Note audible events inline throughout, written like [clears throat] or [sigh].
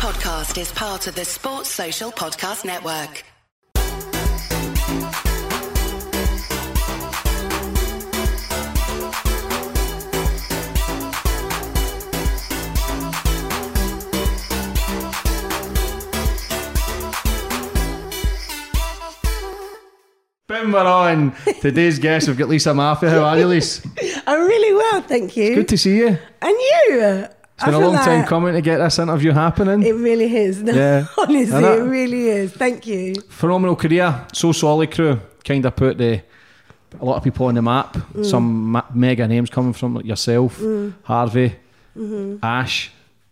podcast is part of the Sports Social Podcast Network. Boom, we're on. Today's guest, we've got Lisa Maffia. How are you, Lisa? [laughs] I'm really well, thank you. Good to see you. and you? It's been a long time coming to get this interview happening. It really is. No, [laughs] Yeah. honestly, Innit? it really is. Thank you. Phenomenal career. So solid crew. Kind of put the a lot of people on the map. Mm. Some ma- mega names coming from like yourself, Harvey, Mm-hmm. Ash,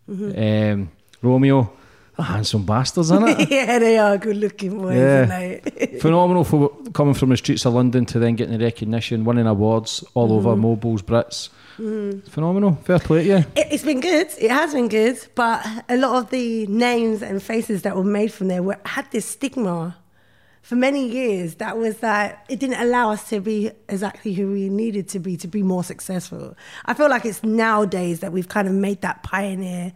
um, Romeo. Handsome bastards, isn't it? yeah, they are good looking boys, Yeah. aren't? Phenomenal for coming from the streets of London to then getting the recognition, winning awards all over Mm-hmm. mobiles, Brits. Phenomenal. Fair play to you. It, it's been good. It has been good, but a lot of the names and faces that were made from there were had this stigma for many years. That was that it didn't allow us to be exactly who we needed to be to be more successful. I feel like it's nowadays that we've kind of made that pioneer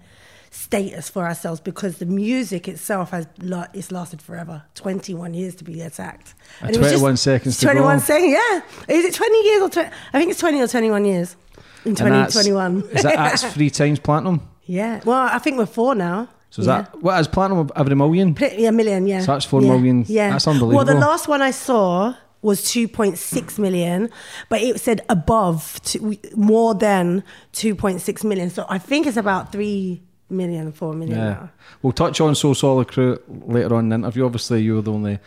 status for ourselves because the music itself has la- it's lasted forever 21 years to be exact uh, And it was 21 seconds 21 seconds yeah is it 20 years or 20, i think it's 20 or 21 years in And that's- 2021 Is that that's [laughs] three times platinum? yeah. Well, I think we're four now. So is yeah. that what is platinum every million? Yeah, million, yeah. So that's four yeah. million. Yeah. That's unbelievable. Well, the last one I saw was 2.6 million, but it said above, to, more than 2.6 million. So I think it's about 3 million, 4 million Yeah. We'll touch on So Solid Crew later on in the interview. Obviously, you were the only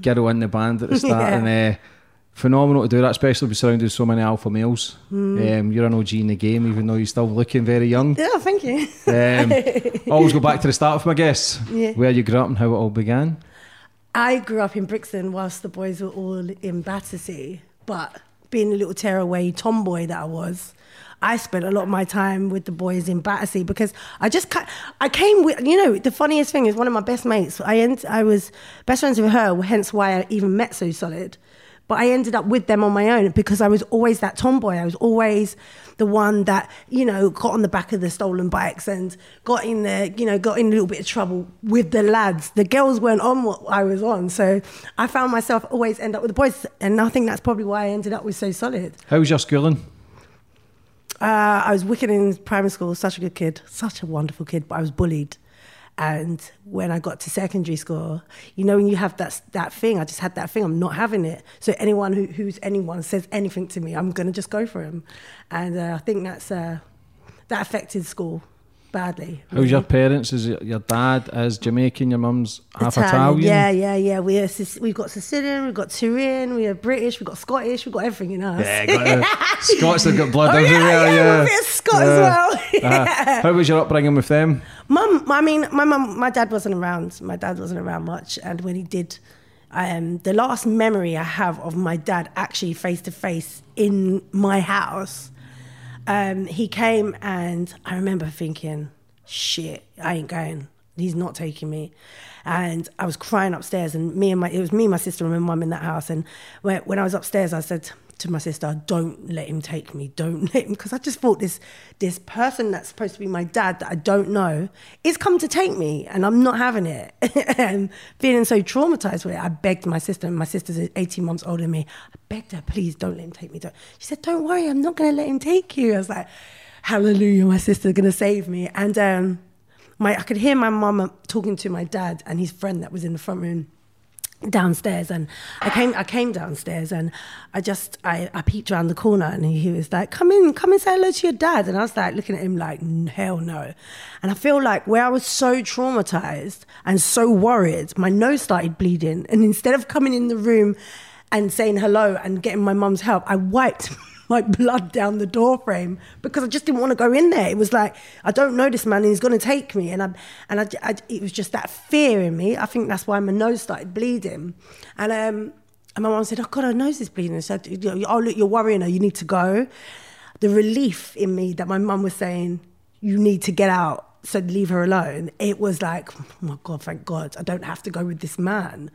girl in the band at the [laughs] start. Yeah. and uh, phenomenal to do that, especially be surrounded with so many alpha males. Hmm. Um, you're an OG in the game, even though you're still looking very young. Yeah, thank you. Um, [laughs] always go back to the start of my guests, Yeah. where you grew up and how it all began. I grew up in Brixton whilst the boys were all in Battersea, but being a little tearaway tomboy that I was, I spent a lot of my time with the boys in Battersea because I just I came with you know the funniest thing is one of my best mates. I end, I was best friends with her, hence why I even met So Solid. But I ended up with them on my own because I was always that tomboy. I was always the one that, you know, got on the back of the stolen bikes and got in the, you know, got in a little bit of trouble with the lads. The girls weren't on what I was on. So I found myself always end up with the boys. And I think that's probably why I ended up with So Solid. How was your schooling? Uh, I was wicked in primary school, such a good kid, such a wonderful kid, but I was bullied. And when I got to secondary school, you know, when you have that that thing, I just had that thing. I'm not having it. So anyone who, who's anyone says anything to me, I'm gonna just go for him. And uh, I think that's uh, that affected school badly. How's your parents? Is your dad is Jamaican, your mum's half Italian? Yeah, yeah, yeah. We are, we've got Sicilian, we've got Turin, we are British, we've got Scottish, we've got everything in us. Yeah, [laughs] got Scots have got blood Oh, yeah, everywhere. yeah, Yeah, we're a bit of Scot as Yeah. well. [laughs] Uh-huh. How was your upbringing with them? Mum, I mean, my mum, my dad wasn't around. My dad wasn't around much, and when he did, um, the last memory I have of my dad actually face to face in my house, um, he came and I remember thinking, "Shit, I ain't going. He's not taking me." And I was crying upstairs, and me and my it was me, my sister, and my mum in that house. And when, when I was upstairs, I said to my sister, "Don't let him take me. Don't [laughs] let him," because I just thought this this person that's supposed to be my dad that I don't know is come to take me, and I'm not having it. [laughs] and feeling so traumatized with it, I begged my sister, and my sister's 18 months older than me. Begged her, "Please don't let him take me." Don't. She said, "Don't worry, I'm not going to let him take you." I was like, "Hallelujah, my sister's going to save me." And um, my I could hear my mum talking to my dad and his friend that was in the front room downstairs and I came I came downstairs and I just I, I peeked around the corner and he was like come in come and say hello to your dad and I was like looking at him like hell no and I feel like where I was so traumatized and so worried my nose started bleeding and instead of coming in the room and saying hello and getting my mum's help I wiped [laughs] my blood down the door frame because I just didn't want to go in there. It was like I don't know this man, and he's going to take me, and I and I, I, it was just that fear in me. I think that's why my nose started bleeding, and um, and my mum said, "Oh God, her nose is bleeding." She said, "Oh look, you're worrying her. You need to go." The relief in me that my mum was saying, "You need to get out." So leave her alone. It was like, oh my God, thank God, I don't have to go with this man.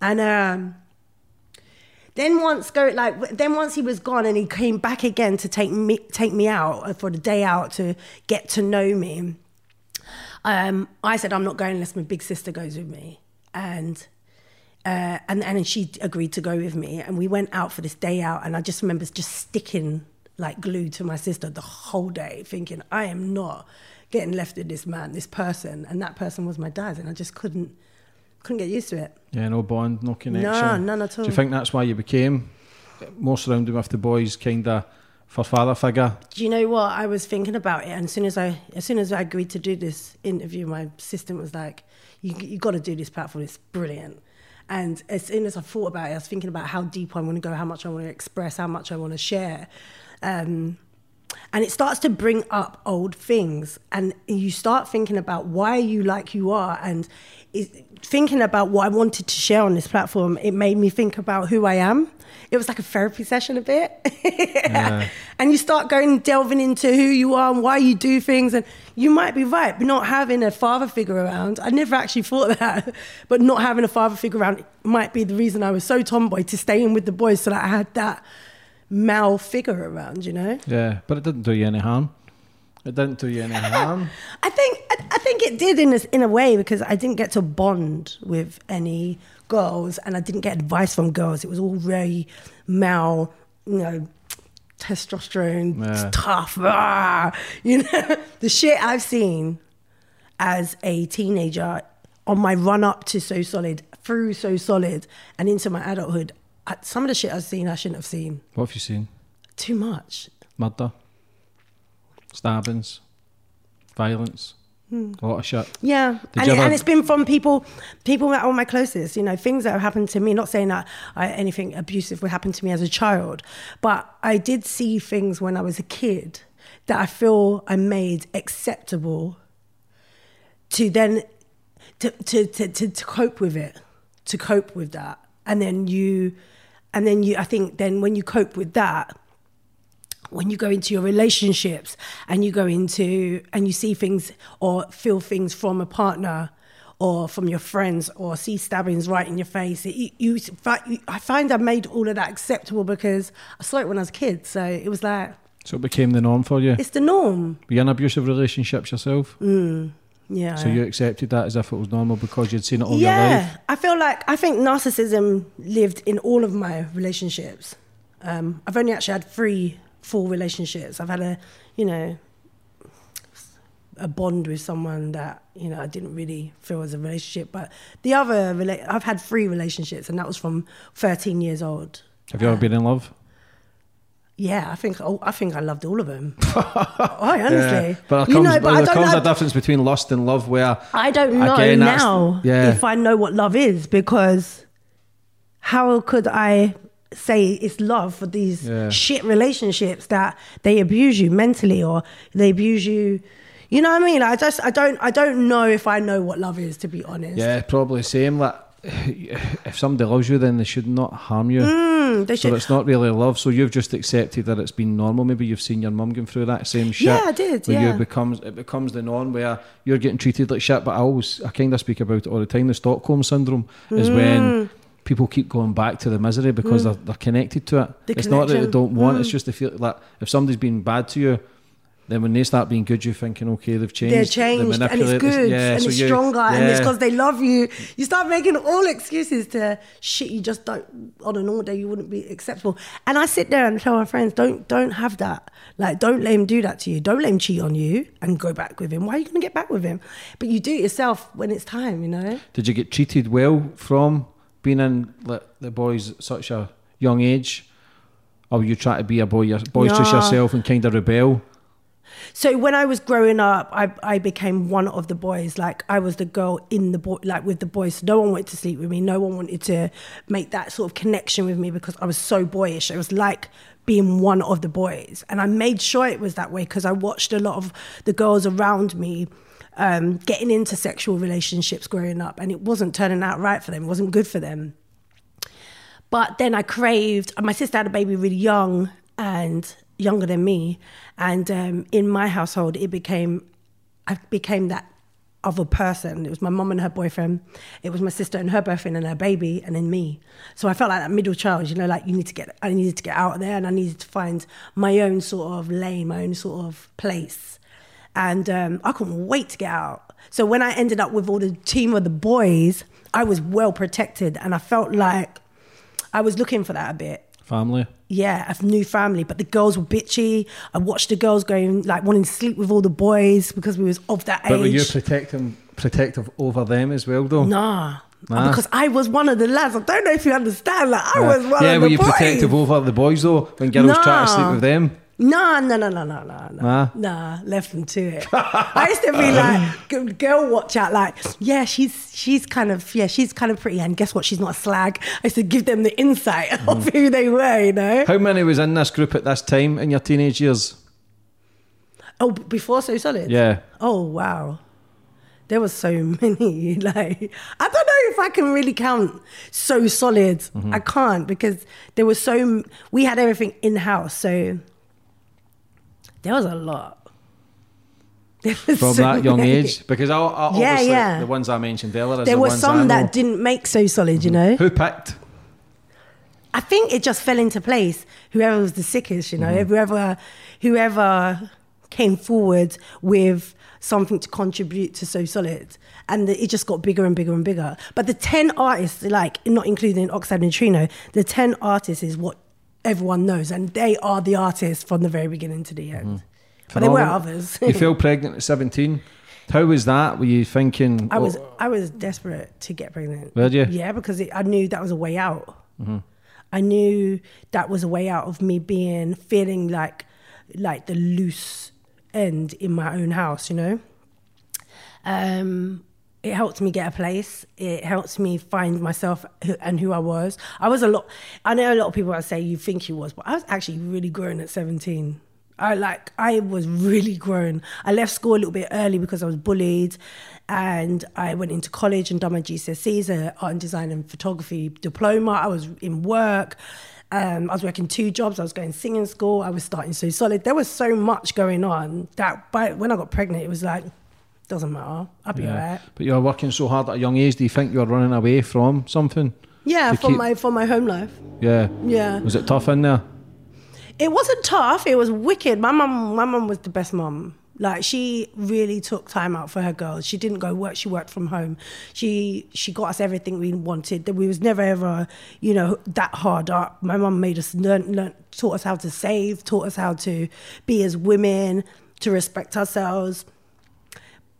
And um, then once go like then once he was gone and he came back again to take me take me out uh, for the day out to get to know me. um, I said I'm not going unless my big sister goes with me, and uh, and and she agreed to go with me, and we went out for this day out, and I just remember just sticking like glue to my sister the whole day, thinking I am not getting left with this man, this person, and that person was my dad, and I just couldn't couldn't get used to it. Yeah, no bond, no connection. No, none at all. Do you think that's why you became more surrounded with the boys, kind of for father figure? Do you know what? I was thinking about it, and as soon as I, as soon as I agreed to do this interview, my assistant was like, "You, you got to do this platform. It's brilliant." And as soon as I thought about it, I was thinking about how deep I want to go, how much I want to express, how much I want to share. Um, and it starts to bring up old things, and you start thinking about why you like you are, and it, thinking about what I wanted to share on this platform. It made me think about who I am. It was like a therapy session a bit, Yeah. [laughs] and you start going delving into who you are and why you do things, and you might be right, but not having a father figure around. I never actually thought that, [laughs] but not having a father figure around might be the reason I was so tomboy to stay in with the boys, so that I had that male figure around. You know. Yeah, but it didn't do you any harm. It didn't do you any harm. [laughs] I think I, I think it did in a, in a way because I didn't get to bond with any girls and I didn't get advice from girls. It was all very male, you know, testosterone, Yeah. tough, ah, you know, [laughs] the shit I've seen as a teenager on my run up to So Solid, through So Solid, and into my adulthood. Some of the shit I've seen, I shouldn't have seen. What have you seen? Too much. Murder, stabbings, violence, Hmm. a lot of shit. Yeah, Did and, it, ever- and it's been from people, people that are my closest. You know, things that have happened to me. Not saying that I, anything abusive would happen to me as a child, but I did see things when I was a kid that I feel I made acceptable to then to to to, to, to cope with it, to cope with that, and then you, and then you. I think then when you cope with that, when you go into your relationships and you go into and you see things or feel things from a partner or from your friends or see stabbings right in your face it, you, i find i made all of that acceptable because i saw it when i was a kid so it was like So it became the norm for you. it's the norm Were you in abusive relationships yourself? yeah So you accepted that as if it was normal because you'd seen it all your yeah life. i feel like i think narcissism lived in all of my relationships um, i've only actually had three full relationships i've had a you know a bond with someone that you know I didn't really feel was a relationship. But the other, rela- I've had three relationships, and that was from 13 years old. Have you ever uh, been in love? Yeah, I think oh, I think I loved all of them. [laughs] I honestly, But there you comes, know, but there don't comes know. a difference between lust and love where I don't know Again, now yeah. if I know what love is because how could I say it's love for these Yeah. shit relationships that they abuse you mentally or they abuse you? You know what I mean? I just I don't I don't know if I know what love is to be honest. Yeah, probably same. Like, if somebody loves you, then they should not harm you. Mm, they So it's not really love. So you've just accepted that it's been normal. Maybe you've seen your mum going through that same shit. Yeah, I did, Where yeah. you becomes it becomes the norm where you're getting treated like shit. But I always I kind of speak about it all the time. The Stockholm syndrome is Mm. when people keep going back to the misery because mm. they're, they're connected to it. The it's not that they don't want. It, it's mm. just they feel like if somebody's been bad to you. Then when they start being good, you're thinking, okay, they've changed. They're they changed and it's good yeah, and so it's you- stronger and it's because they love you. You start making all excuses to shit you just don't on a normal day you wouldn't be acceptable. And I sit there and tell my friends, don't don't have that. Like don't let him do that to you. Don't let him cheat on you and go back with him. Why are you gonna get back with him? But you do it yourself when it's time, you know? Did you get treated well from being in like, the boys at such a young age? Or you try to be a boy, your- boisterous No. yourself and kind of rebel? So when I was growing up, I, I became one of the boys. Like I was the girl in the boy, like with the boys. No one wanted to sleep with me. No one wanted to make that sort of connection with me because I was so boyish. It was like being one of the boys, and I made sure it was that way because I watched a lot of the girls around me. Um, getting into sexual relationships growing up, and it wasn't turning out right for them. It wasn't good for them. But then I craved. My sister had a baby really young and younger than me, and um, in my household, it became I became that other person. It was my mum and her boyfriend. It was my sister and her boyfriend and her baby, and then me. So I felt like that middle child. You know, like you need to get. I needed to get out of there, and I needed to find my own sort of lane, my own sort of place. And um, I couldn't wait to get out. So when I ended up with all the team of the boys, I was well protected, and I felt like I was looking for that a bit. Family. Yeah, a new family, but the girls were bitchy. I watched the girls going like wanting to sleep with all the boys because we was of that age. But were you protecting protective over them as well, though? Nah. Nah. Because I was one of the lads. I don't know if you understand. Like I Yeah. was one yeah, of were the you boys. protective over the boys though when girls try to sleep with them? Nah, no, no, no, no, no, no. Nah? Nah, left them to it. I used to be [laughs] like, girl watch out, like, yeah, she's she's kind of yeah, she's kind of pretty, and guess what? She's not a slag. I used to give them the insight [laughs] Mm. of who they were, you know. How many was in this group at this time in your teenage years? Oh, before So Solid. Yeah. Oh wow, there was so [laughs] many. Like I don't know if I can really count So Solid. Mm-hmm. I can't because there were so we had everything in house, so there was a lot. [laughs] Was From so that young many. age? Because I, I, Yeah, obviously yeah. the ones I mentioned earlier There the were some that didn't make So Solid, you know. Who picked? I think it just fell into place. Whoever was the sickest, you know, Mm-hmm. whoever whoever came forward with something to contribute to So Solid. And it just got bigger and bigger and bigger. But the 10 artists, like not including Oxide and Trino, the 10 artists is what everyone knows. And they are the artists from the very beginning to the end. But there were others. you fell pregnant at 17. How was that? Were you thinking? I was oh, I was desperate to get pregnant. Were you? Yeah, because it, I knew that was a way out. Mm-hmm. I knew that was a way out of me being feeling like like the loose end in my own house. You know. Um, it helped me get a place. It helped me find myself and who I was. I was a lot. I know a lot of people that say you think you was, but I was actually really grown at seventeen. I like I was really grown. I left school a little bit early because I was bullied, and I went into college and done my GCSEs, a art and design and photography diploma. I was in work. Um, I was working two jobs. I was going singing school. I was starting so solid. There was so much going on that when I got pregnant, it was like doesn't matter. I'll be yeah. alright. But you're working so hard at a young age. Do you think you're running away from something? Yeah, for keep- my for my home life. Yeah. Yeah. Was it tough in there? It wasn't tough. It was wicked. My mum, my mum was the best mum. Like she really took time out for her girls. She didn't go work. She worked from home. She she got us everything we wanted. That we was never ever, you know, that hard up. My mum made us learn, learn, taught us how to save, taught us how to be as women, to respect ourselves.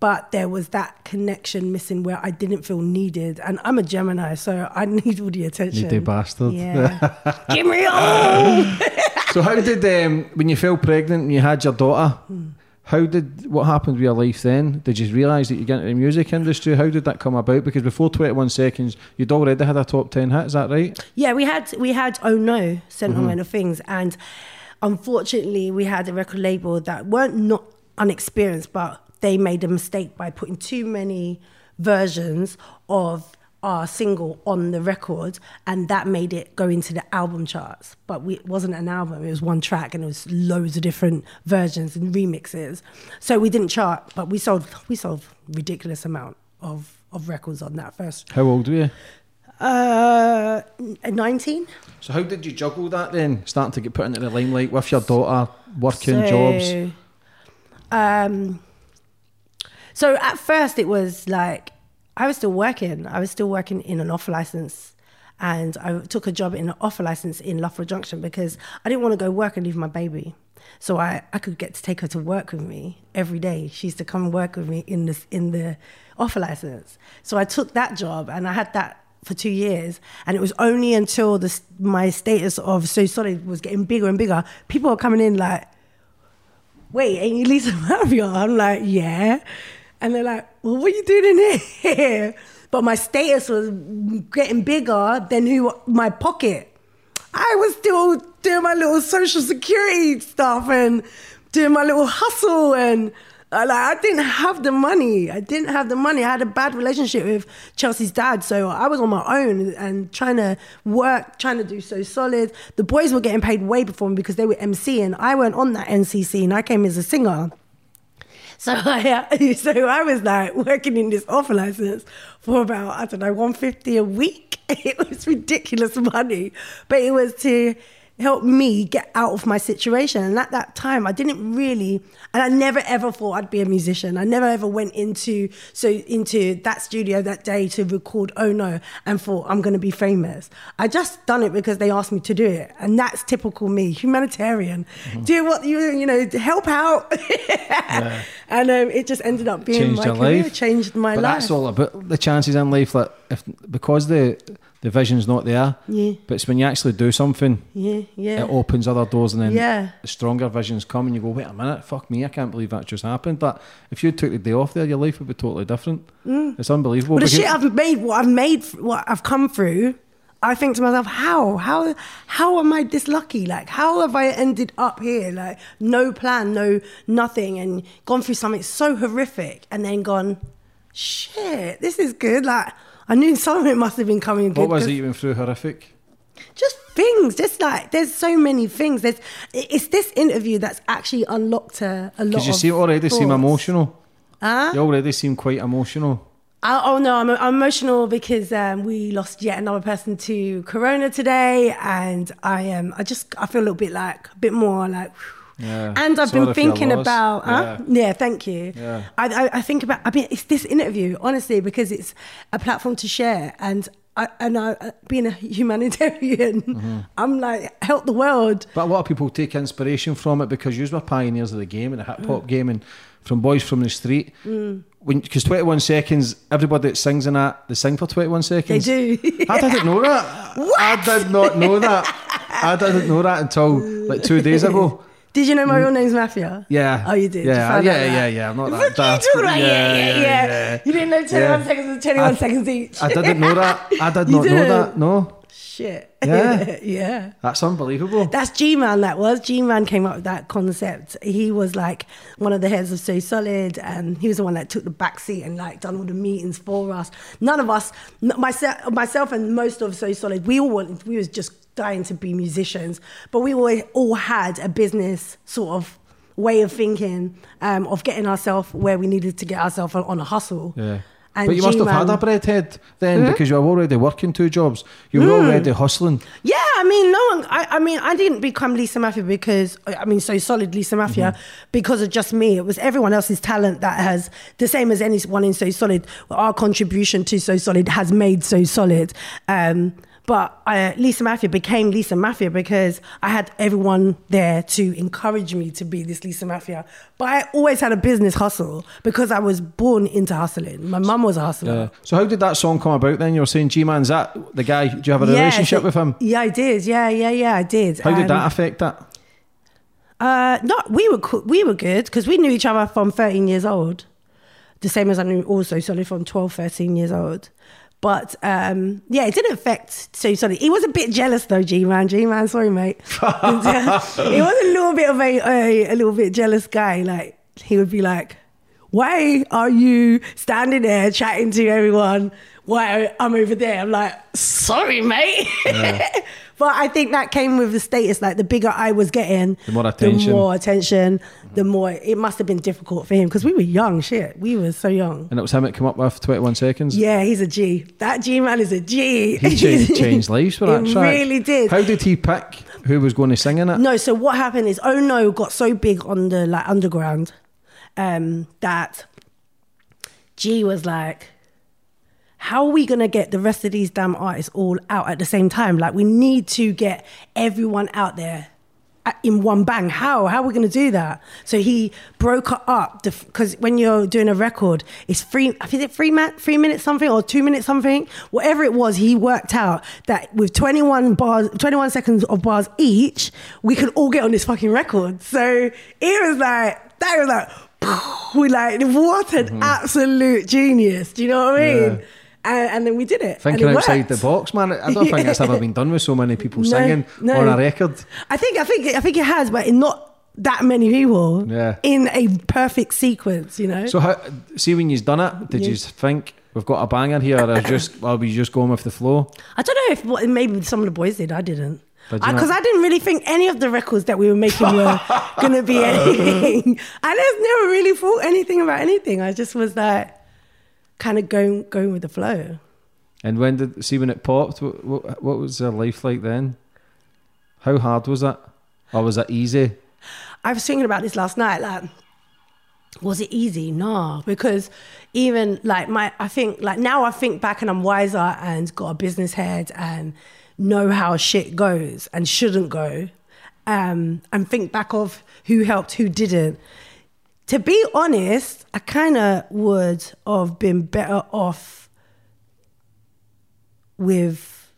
But there was that connection missing where I didn't feel needed. And I'm a Gemini, so I [laughs] need all the attention. You do bastard. Yeah. [laughs] Give me all. [laughs] So how did um, when you fell pregnant and you had your daughter? How did what happened with your life then? Did you realise that you get into the music industry? How did that come about? Because before Twenty One Seconds, you'd already had a top ten hit. Is that right? Yeah, we had we had Oh No sentimental Mm-hmm. things, and unfortunately, we had a record label that weren't not unexperienced, but they made a mistake by putting too many versions of our single on the record, and that made it go into the album charts. But we, it wasn't an album; it was one track, and it was loads of different versions and remixes. So we didn't chart, but we sold we sold ridiculous amount of of records on that first. How old were you? Uh, nineteen. So how did you juggle that then? Starting to get put into the limelight with your daughter, working jobs. Um, so at first it was like I was still working. I was still working in an offer license, and I took a job in an offer license in Loughborough Junction because I didn't want to go work and leave my baby. So I, I could get to take her to work with me every day. She used to come work with me in this in the offer license. So I took that job and I had that for two years. And it was only until the, my status of So Solid was getting bigger and bigger, people were coming in like, wait, ain't you Lisa Maffia? I'm like, yeah. And they're like, well, what are you doing in here? But my status was getting bigger than who my pocket. I was still doing my little social security stuff and doing my little hustle and uh, like I didn't have the money. I didn't have the money. I had a bad relationship with Chelsea's dad, so I was on my own and trying to work, trying to do so solid. The boys were getting paid way before me because they were MC, and I went on that NC and I came as a singer. So [laughs] I, so I was like working in this offer license for about I don't know one fifty a week. [laughs] It was ridiculous money, but it was to help me get out of my situation. And at that time, I didn't really, and I never ever thought I'd be a musician. I never ever went into so into that studio that day to record Oh No and thought I'm going to be famous. I just done it because they asked me to do it, and that's typical me, humanitarian. Mm-hmm. Do what you you know, help out, [laughs] and um, it just ended up being Changed my career, life. changed my life. but life. that's all about the chances in life. Like if because the the vision's not there, Yeah. but it's when you actually do something, Yeah, yeah. it opens other doors, and then Yeah. the stronger visions come, and you go, wait a minute, fuck me, I can't believe that just happened. But if you took the day off there, your life would be totally different. It's unbelievable. But Mm. the shit I've made, what I've made, what I've come through, I think to myself, how, how, how am I this lucky? Like, how have I ended up here? Like, no plan, no nothing, and gone through something so horrific, and then gone, shit, this is good. Like, I knew something must have been coming. what was it even through horrific? just things just like there's so many things there's it's this interview that's actually unlocked a, a lot Because you see, already seem emotional. Huh? You already seem quite emotional. I, oh no, I'm, I'm emotional because um, we lost yet another person to Corona today, and I am. I just I feel a little bit like a bit more like. Yeah. And I've been thinking about, huh? yeah. thank you. Yeah. I, I, I think about, I mean, it's this interview, honestly, because it's a platform to share. And I, and I, uh, being a humanitarian, Mm-hmm. I'm like, help the world. But a lot of people take inspiration from it because you were pioneers of the game and the hip Mm. hop game and from boys from the street. When Because 21 seconds, everybody that sings in that, they sing for 21 seconds. They do. I didn't know that. [laughs] I did not know that. I didn't know that until like two days ago. Did you know my mm. real name's Maffia? Yeah. Oh, you did? You Yeah, yeah, yeah, yeah. I'm not that you daft. about? Yeah, Yeah, yeah, yeah, yeah. yeah. You didn't know 21 Yeah. seconds was 21 seconds each. I didn't know that. I did [laughs] not know that. No. Shit. Yeah. [laughs] yeah. That's unbelievable. That's G Man, that was. G Man came up with that concept. He was like one of the heads of So Solid, and he was the one that took the back seat and like done all the meetings for us. None of us, myself, myself and most of So Solid, we all wanted, we was just dying to be musicians, but we all, all had a business sort of way of thinking um, of getting ourselves where we needed to get ourselves on, on a hustle. Yeah. But you must have had G-Man- a breadhead then Hmm? because you were already working two jobs. You were already hustling. Yeah, I mean, no one. I, I mean, I didn't become Lisa Maffia because I mean, so solid Lisa Maffia because of just me. It was everyone else's talent that has the same as anyone in So Solid. Our contribution to So Solid has made So Solid. Um, but uh, Lisa Maffia became Lisa Maffia because I had everyone there to encourage me to be this Lisa Maffia. But I always had a business hustle because I was born into hustling. My mum was a hustler. Uh, so how did that song come about then? You're saying G Man's that the guy, do you have a Yeah, relationship so- with him? Yeah, I did. Yeah, yeah, yeah, I did. How did Um, that affect that? Uh, no, we were we were good because we knew each other from 13 years old, the same as I knew also Solid from 12, 13 years old. But um, yeah, it didn't affect so Solid. He was a bit jealous though, G man. G man, sorry mate. [laughs] he was a little bit of a, a a little bit jealous guy. Like he would be like, "Why are you standing there chatting to everyone? Why I'm over there?" I'm like, "Sorry, mate." [laughs] But I think that came with the status. Like the bigger I was getting, The more attention. the more attention, the more it must have been difficult for him because we were young. Shit, we were so young. And it was him that came up with 21 seconds. Yeah, he's a G. That G man is a G. He [laughs] changed, changed lives with that It track. really did. How did he pick who was going to sing in it? No, so what happened is Oh No got so big on the like underground um, that G was like, how are we gonna get the rest of these damn artists all out at the same time? Like we need to get everyone out there uh, in one bang. How? How are we gonna do that? So he broke it up because when you're doing a record, it's three. I think it three ma- three minutes something or two minutes something. Whatever it was, he worked out that with 21 bars, 21 seconds of bars each, we could all get on this fucking record. So it was like that was like. [laughs] We like what an mm-hmm. absolute genius. Do you know what I mean? Yeah. And, and then we did it. Thinking outside worked. the box, man. I don't think that's ever [laughs] been done with so many people No, singing no. on a record. I think I think I think it has, but not that many people. Yeah. In a perfect sequence, you know. So, how, see when you've done it, did Yeah. you think we've got a banger here, or just are we just going with the flow? I don't know if what maybe some of the boys did. I didn't. Because not? I, didn't really think any of the records that we were making were [laughs] going to be anything. [laughs] I just never really thought anything about anything. I just was like, kind of going going with the flow. And when did see when it popped? What, what, what was their life like then? How hard was that? Or was that easy? I was thinking about this last night. Like, was it easy? No, because even like my, I think like now I think back and I'm wiser and got a business head and know how shit goes and shouldn't go, um, and think back of who helped, who didn't. To be honest, I kind of would have been better off with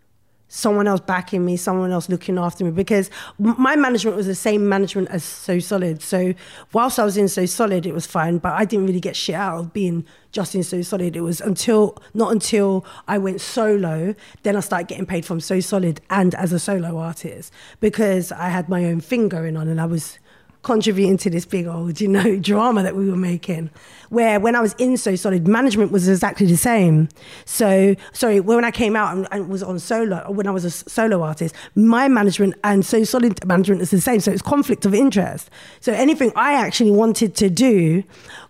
someone else backing me, someone else looking after me because my management was the same management as So Solid. So whilst I was in So Solid, it was fine, but I didn't really get shit out of being just in So Solid. It was until not until I went solo, then I started getting paid from So Solid and as a solo artist because I had my own thing going on and I was contributing to this big old, you know, [laughs] drama that we were making. Where when I was in So Solid, management was exactly the same. So, sorry, when I came out and, and was on solo, when I was a solo artist, my management and So Solid management is the same. So it's conflict of interest. So anything I actually wanted to do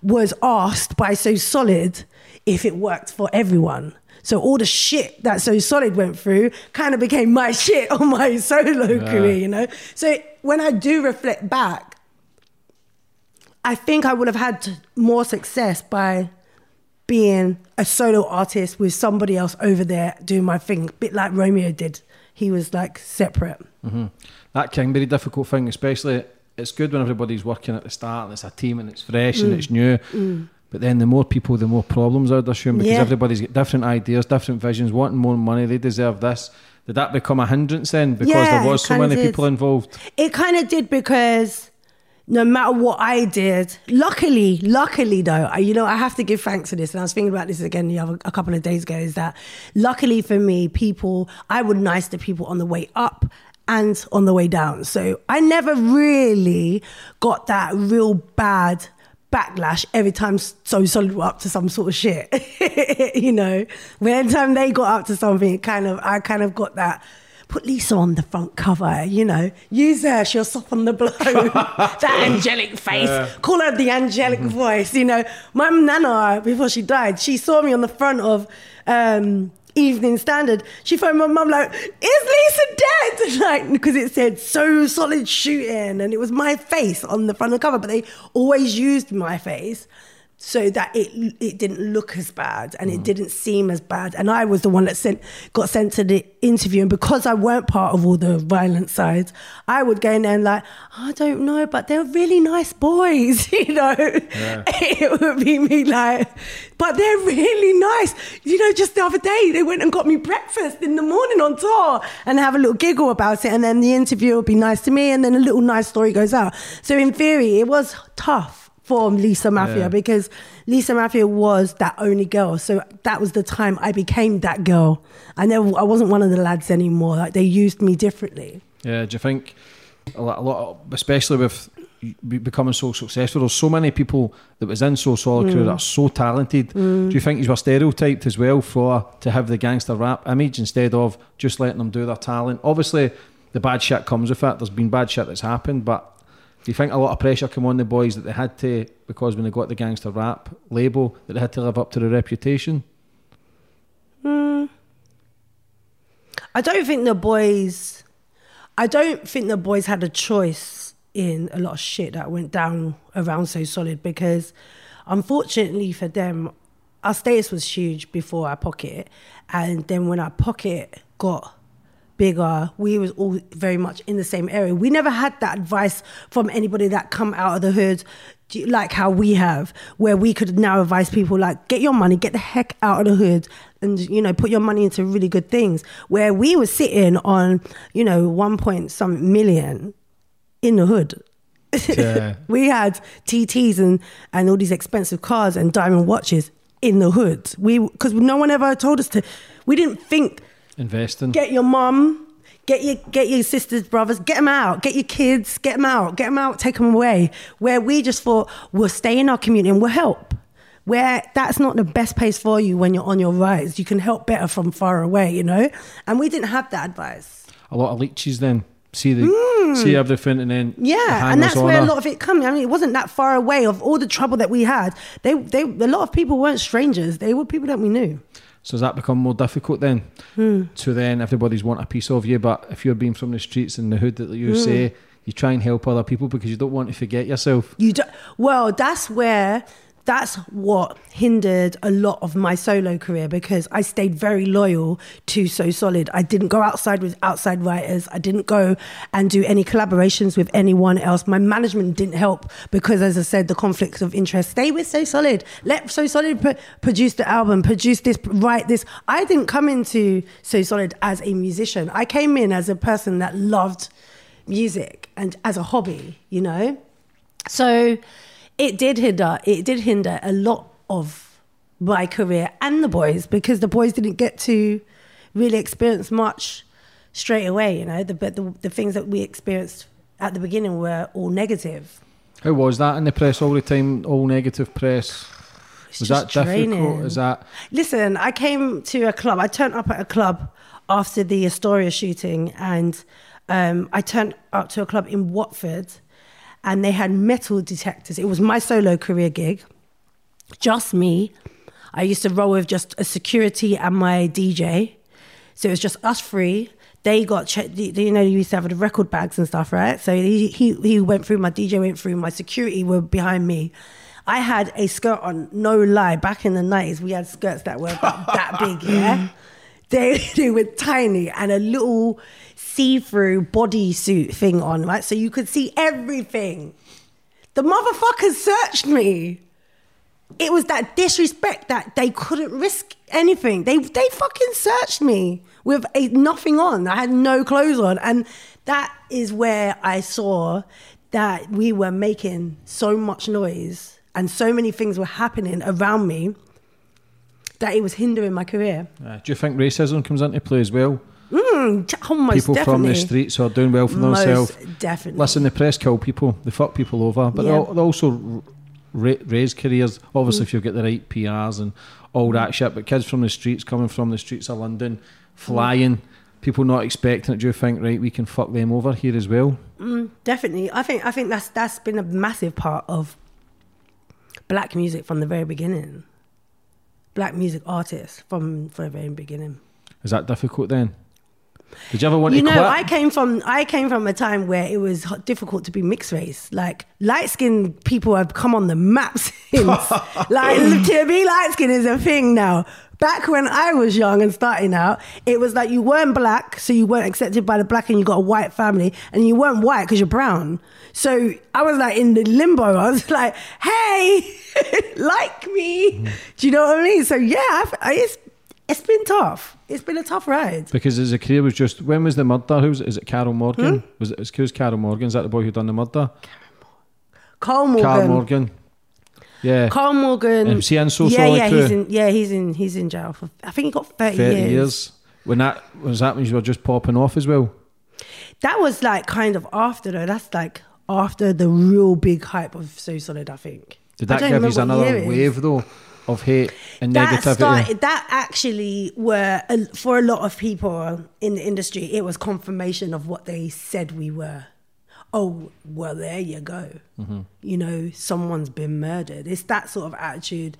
was asked by So Solid if it worked for everyone. So all the shit that So Solid went through kind of became my [laughs] shit on my solo career, you know? So when I do reflect back, I think I would have had more success by being a solo artist with somebody else over there doing my thing, a bit like Romeo did. He was like separate. Mm-hmm. That can be a difficult thing, especially it's good when everybody's working at the start and it's a team and it's fresh and mm. it's new. Mm. But then the more people, the more problems I'd assume because Yeah. everybody's got different ideas, different visions, wanting more money, they deserve this. Did that become a hindrance then because Yeah, there was so many did. people involved? It kind of did because no matter what I did, luckily, luckily though, I, you know, I have to give thanks to this. And I was thinking about this again the other, a couple of days ago. Is that luckily for me, people, I would nice to people on the way up and on the way down. So I never really got that real bad backlash every time So Solid were up to some sort of shit. [laughs] you know, when time they got up to something, it kind of, I kind of got that put Lisa on the front cover, you know, use her, she'll soften the blow. [laughs] that angelic face, call her the angelic voice, you know. My nana, before she died, she saw me on the front of um, Evening Standard. She phoned my mum like, is Lisa dead? [laughs] Like, because it said so solid shooting and it was my face on the front of the cover, but they always used my face so that it it didn't look as bad and it mm. didn't seem as bad. And I was the one that sent got sent to the interview, and because I weren't part of all the violent sides, I would go in there and like, I don't know, but they're really nice boys, [laughs] you know. [laughs] it would be me like, but they're really nice. You know, just the other day they went and got me breakfast in the morning on tour and have a little giggle about it, and then the interview would be nice to me, and then a little nice story goes out. So in theory, it was tough Lisa Maffia Yeah. because Lisa Maffia was that only girl. So that was the time I became that girl. I never, I wasn't one of the lads anymore. Like they used me differently. Yeah, do you think a lot, a lot especially with becoming so successful, there's so many people that was in So Solid Crew hmm. that are so talented. Do hmm. you think you were stereotyped as well for to have the gangster rap image instead of just letting them do their talent? Obviously, the bad shit comes with it. There's been bad shit that's happened, but do you think a lot of pressure came on the boys that they had to because when they got the gangster rap label that they had to live up to the reputation? Hmm. I don't think the boys, I don't think the boys had a choice in a lot of shit that went down around So Solid because unfortunately for them, our status was huge before our pocket. And then when our pocket got bigger, we was all very much in the same area. We never had that advice from anybody that come out of the hood like how we have, where we could now advise people like get your money, get the heck out of the hood and you know, put your money into really good things. Where we were sitting on, you know, one point some million in the hood. Yeah. [laughs] we had TTs and, and all these expensive cars and diamond watches in the hood. We because no one ever told us to. We didn't think Investing. get your mum, get your get your sisters, brothers, get them out, get your kids, get them out, get them out, take them away. Where we just thought we'll stay in our community and we'll help. Where that's not the best place for you when you're on your rise. You can help better from far away, you know. And we didn't have that advice. a lot of leeches then see the see everything, and then the Mm. Yeah, and that's where a lot of it comes. I mean, it wasn't that far away of all the trouble that we had. They, they, a lot of people weren't strangers. They were people that we knew. So does that become more difficult then? Hmm. So then everybody's want a piece of you, but if you're being from the streets in the hood that you Hmm. say, you try and help other people because you don't want to forget yourself. You do, well, that's where that's what hindered a lot of my solo career because I stayed very loyal to So Solid. I didn't go outside with outside writers. I didn't go and do any collaborations with anyone else. My management didn't help because, as I said, the conflicts of interest. Stay with So Solid. Let So Solid pro- produce the album, produce this, write this. I didn't come into So Solid as a musician. I came in as a person that loved music and as a hobby, you know? So it did hinder, it did hinder a lot of my career and the boys because the boys didn't get to really experience much straight away, you know? The, but the, the things that we experienced at the beginning were all negative. How was that in the press all the time? All negative press. It's Was that just difficult? Is that Listen, I came to a club. I turned up at a club after the Astoria shooting, and um, I turned up to a club in Watford, and they had metal detectors. It was my solo career gig, just me. I used to roll with just a security and my DJ, so it was just us three. They got checked. You know, you used to have the record bags and stuff, right? So he he he went through. My DJ went through. My security were behind me. I had a skirt on, no lie. Back in the nineties, we had skirts that were about that big, yeah. [laughs] They [laughs] they were tiny and a little see-through bodysuit thing on, right? So you could see everything. The motherfuckers searched me. It was that disrespect that they couldn't risk anything. They they fucking searched me with a, nothing on. I had no clothes on, and that is where I saw that we were making so much noise and so many things were happening around me that it was hindering my career. uh, do you think racism comes into play as well? Mm, t- oh, people from the streets are doing well for Most themselves. definitely. Listen, the press kill people, they fuck people over, but Yeah. they also ra- raise careers. Obviously, mm. if you've got the right PRs and all mm. that shit, but kids from the streets, coming from the streets of London, mm. flying, people not expecting it. Do you think, right, we can fuck them over here as well? Definitely, I think I think that's that's been a massive part of black music from the very beginning. Black music artists from from the very beginning. Is that difficult then? Did you ever want to? You know? I came from I came from a time where it was difficult to be mixed race. Like light skinned people have come on the map [laughs] since. [laughs] like to be light skinned is a thing now. Back when I was young and starting out, it was like you weren't black, so you weren't accepted by the black, and you got a white family, and you weren't white because you're brown. So I was like in the limbo. I was like, "Hey, [laughs] like me?" Mm. Do you know what I mean? So yeah, I've, I, it's it's been tough. It's been a tough ride. because his career was just when was the murder? Who's is it? Carol Morgan? Hmm? Was it? Who's Carol Morgan? Is that the boy who done the murder? Carl Morgan. Carl Morgan. Yeah, Carl Morgan. Was he in So yeah, yeah, he's in. Yeah, he's in. He's in jail for. I think he got thirty years. years. When that was that when you were just popping off as well. That was like kind of after though. That's like after the real big hype of So Solid. I think. Did that give you remember what year another wave though of hate and That negativity? started. That actually were for a lot of people in the industry. It was confirmation of what they said we were. Oh well, there you go. Mm-hmm. You know, someone's been murdered. It's that sort of attitude.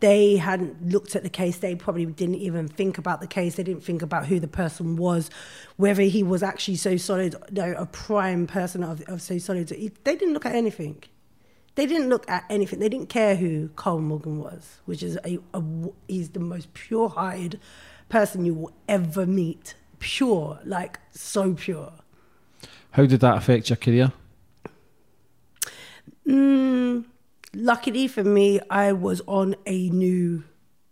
They hadn't looked at the case. They probably didn't even think about the case. They didn't think about who the person was, whether he was actually so solid, no, a prime person of, of so solid. They didn't look at anything. They didn't look at anything. They didn't care who Carl Morgan was, which is a, a he's the most pure-hearted person you will ever meet. Pure, like so pure. How did that affect your career? Mm, luckily for me, I was on a new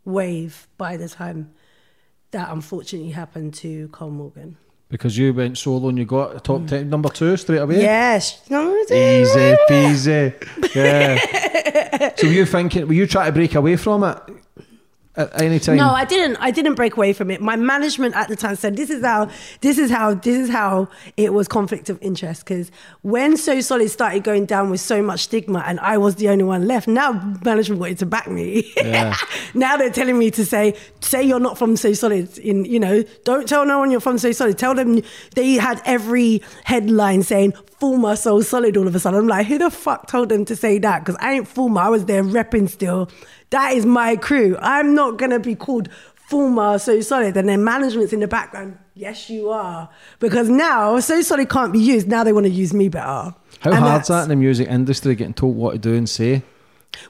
wave by the time that unfortunately happened to Carl Morgan. Because you went solo and you got a top ten number two straight away. Yes, no, Easy peasy. Yeah. [laughs] so were you thinking? Were you trying to break away from it? At any time? No, I didn't. I didn't break away from it. My management at the time said, "This is how, this is how, this is how it was conflict of interest." Because when So Solid started going down with so much stigma, and I was the only one left, now management wanted to back me. Yeah. [laughs] now they're telling me to say, "Say you're not from So Solid." In you know, don't tell no one you're from So Solid. Tell them they had every headline saying Fulma So Solid all of a sudden. I'm like, who the fuck told them to say that? Because I ain't Fulma. I was there repping still. That is my crew. I'm not gonna be called Fulma So Solid and then management's in the background. Yes, you are. Because now So Solid can't be used. Now they want to use me better. How And hard's that in the music industry, getting told what to do and say?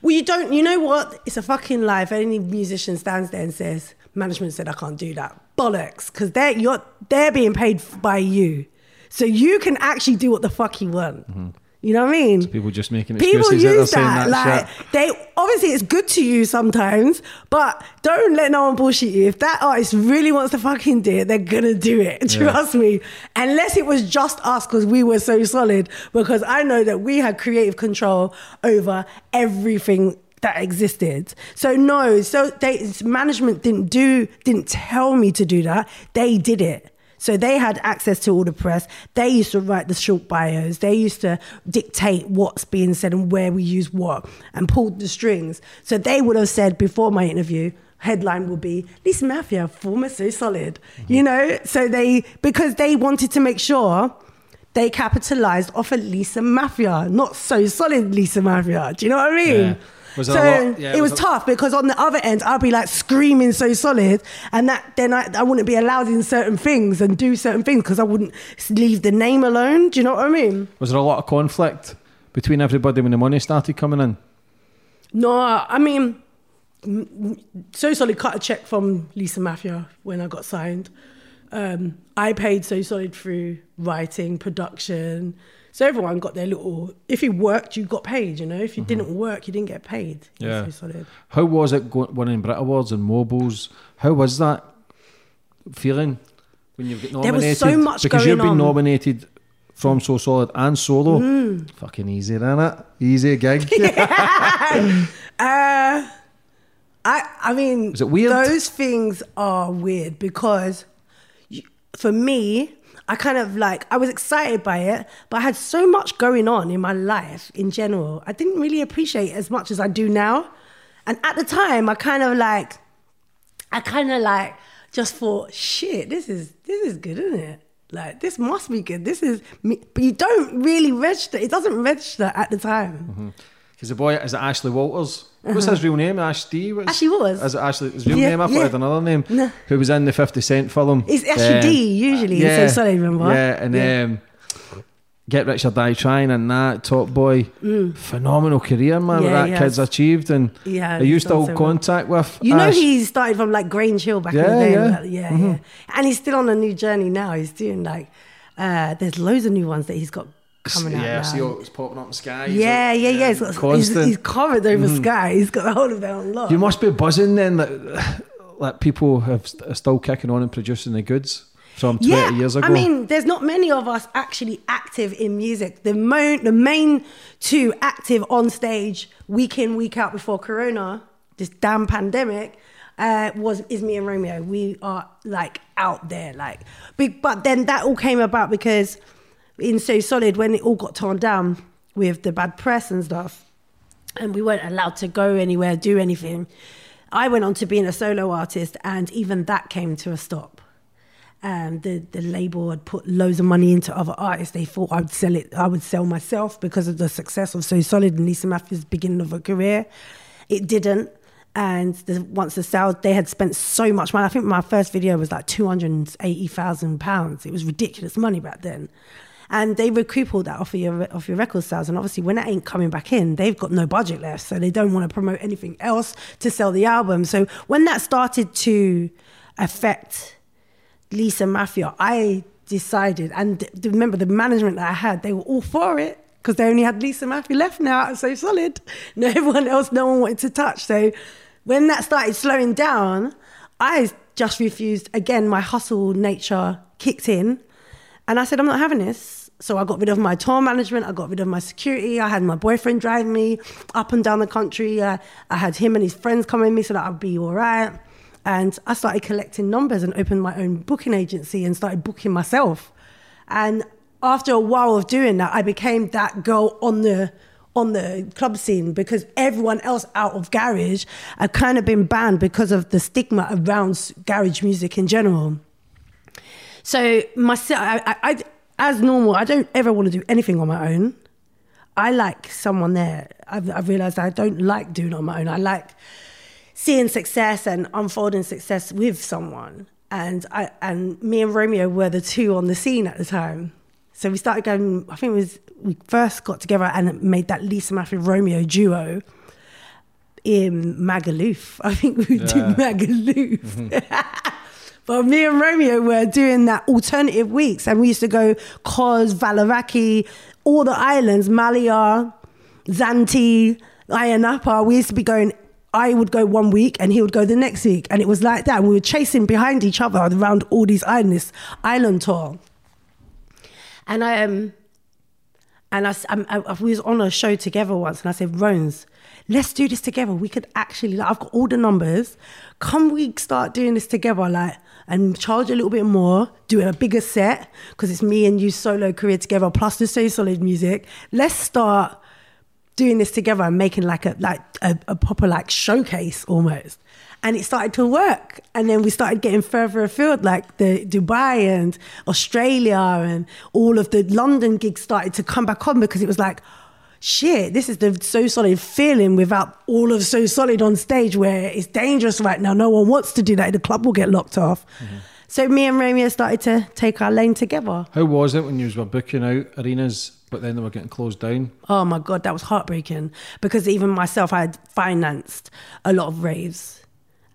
Well, you don't. You know what? It's a fucking lie. If any musician stands there and says management said I can't do that, bollocks. Because they're you're they're being paid by you, so you can actually do what the fuck you want. Mm-hmm. You know what I mean? People just making People excuses they're use that. that, Like shit. they obviously it's good to you sometimes, but don't let no one bullshit you. If that artist really wants to fucking do it, they're gonna do it. [laughs] Trust me. Unless it was just us because we were so solid. Because I know that we had creative control over everything that existed. So no, so they management didn't do didn't tell me to do that. They did it. So they had access to all the press. They used to write the short bios. They used to dictate what's being said and where we use what and pulled the strings. So they would have said before my interview, headline will be Lisa Maffia, former so solid. You mm-hmm. know? So they because they wanted to make sure they capitalized off of Lisa Maffia, not so solid Lisa Maffia. Do you know what I mean? Yeah. Was so yeah, it was was a- tough because on the other end, I'd be like screaming so solid, and that then I, I wouldn't be allowed in certain things and do certain things because I wouldn't leave the name alone. Do you know what I mean? Was there a lot of conflict between everybody when the money started coming in? No, I mean, So Solid cut a check from Lisa Maffia when I got signed. Um, I paid So Solid through writing, production. So everyone got their little. If you worked, you got paid. You know, if you didn't work, you didn't get paid. Yeah. So Solid. How was it go- winning Brit Awards and MOBOs? How was that feeling when you get There nominated? was so much because you've been on. nominated from So Solid and solo. Mm. Fucking easy, innit? Easy gig. [laughs] Uh, I I mean, Is it weird? Those things are weird because you, for me, I kind of like I was excited by it, but I had so much going on in my life in general. I didn't really appreciate as much as I do now. And at the time, I kind of like, I kind of like just thought, shit, this is this is good, isn't it? Like this must be good. This is, me. but you don't really register. It doesn't register at the time. Mm-hmm. Because the boy is it Ashley Walters. What's his real name? Asher D. What's-. Ashley Walters. Is it Ashley? His real Yeah, name? I thought yeah. had another name. No. Who was in the Fifty Cent film? It's Asher D usually, so sorry, remember? Yeah, and Yeah. Um, Get Rich or Die Trying and that Top Boy, phenomenal career, man. Mm. Yeah, that kid's achieved, and Yeah, you he's done still so well. contact with? You know Ash? he started from like Grange Hill back in the day. yeah. yeah, yeah. And he's still on a new journey now. He's doing like uh there's loads of new ones that he's got coming out. yeah, now. see, oh, it's popping up in the sky. He's yeah, like- yeah, yeah. He's, got, he's, constant. Mm-hmm. he's covered over Sky. He's got the whole of it on lock. you must be buzzing then that that people have are still kicking on and producing the goods from twenty yeah, years ago. I mean, there's not many of us actually active in music. The mo- the main two active on stage week in week out before Corona, this damn pandemic, uh, was is me and Romeo. We are like out there, like. Big, but then that all came about because in So Solid when it all got torn down with the bad press and stuff, and we weren't allowed to go anywhere, do anything. I went on to being a solo artist, and even that came to a stop um, the the label had put loads of money into other artists. They thought I'd sell it. I would sell myself because of the success of So Solid and Lisa Maffia's beginning of her career. It didn't. And the, once the sales, they had spent so much money. I think my first video was like two hundred eighty thousand pounds. It was ridiculous money back then. And they recoup all that off of your off your record sales. And obviously, when that ain't coming back in, they've got no budget left, so they don't want to promote anything else to sell the album. So when that started to affect Lisa Maffia, I decided, and remember the management that I had, they were all for it because they only had Lisa Maffia left now. [laughs] So solid. No [laughs] everyone else, no one wanted to touch. So when that started slowing down, I just refused. Again, my hustle nature kicked in, and I said, I'm not having this. So I got rid of my tour management. I got rid of my security. I had my boyfriend drive me up and down the country. Uh, I had him and his friends come with me so that I'd be all right. And I started collecting numbers and opened my own booking agency and started booking myself. And after a while of doing that, I became that girl on the on the club scene because everyone else out of garage had kind of been banned because of the stigma around garage music in general. So myself, I, I, I, as normal, I don't ever want to do anything on my own. I like someone there. I've, I've realized I don't like doing it on my own. I like seeing success and unfolding success with someone. And I and me and Romeo were the two on the scene at the time. So we started going. I think it was we first got together and made that Lisa Maffia Romeo duo in Magaluf. [laughs] I think we Yeah. Magaluf. Mm-hmm. [laughs] but me and Romeo were doing that alternative weeks, and we used to go Kos, Faliraki, all the islands, Malia, Zante, Ayanapa. We used to be going. I would go one week and he would go the next week, and it was like that. We were chasing behind each other around all these islands, island tour. And I um, and I, I, I- we was on a show together once, and I said, Rones, let's do this together. We could actually, like, I've got all the numbers. Come, we start doing this together, like, and charge a little bit more, do a bigger set because it's me and you solo career together, plus the so solid music. Let's start doing this together and making like a like a, a proper like showcase almost and it started to work and then we started getting further afield like the dubai and australia and all of the london gigs started to come back on because it was like shit this is the so solid feeling without all of so solid on stage where it's dangerous right now. No one wants to do that. The club will get locked off. So me and romeo started to take our lane together. How was it when you were booking out arenas, but then they were getting closed down? Oh my god, that was heartbreaking. Because even myself, I had financed a lot of raves,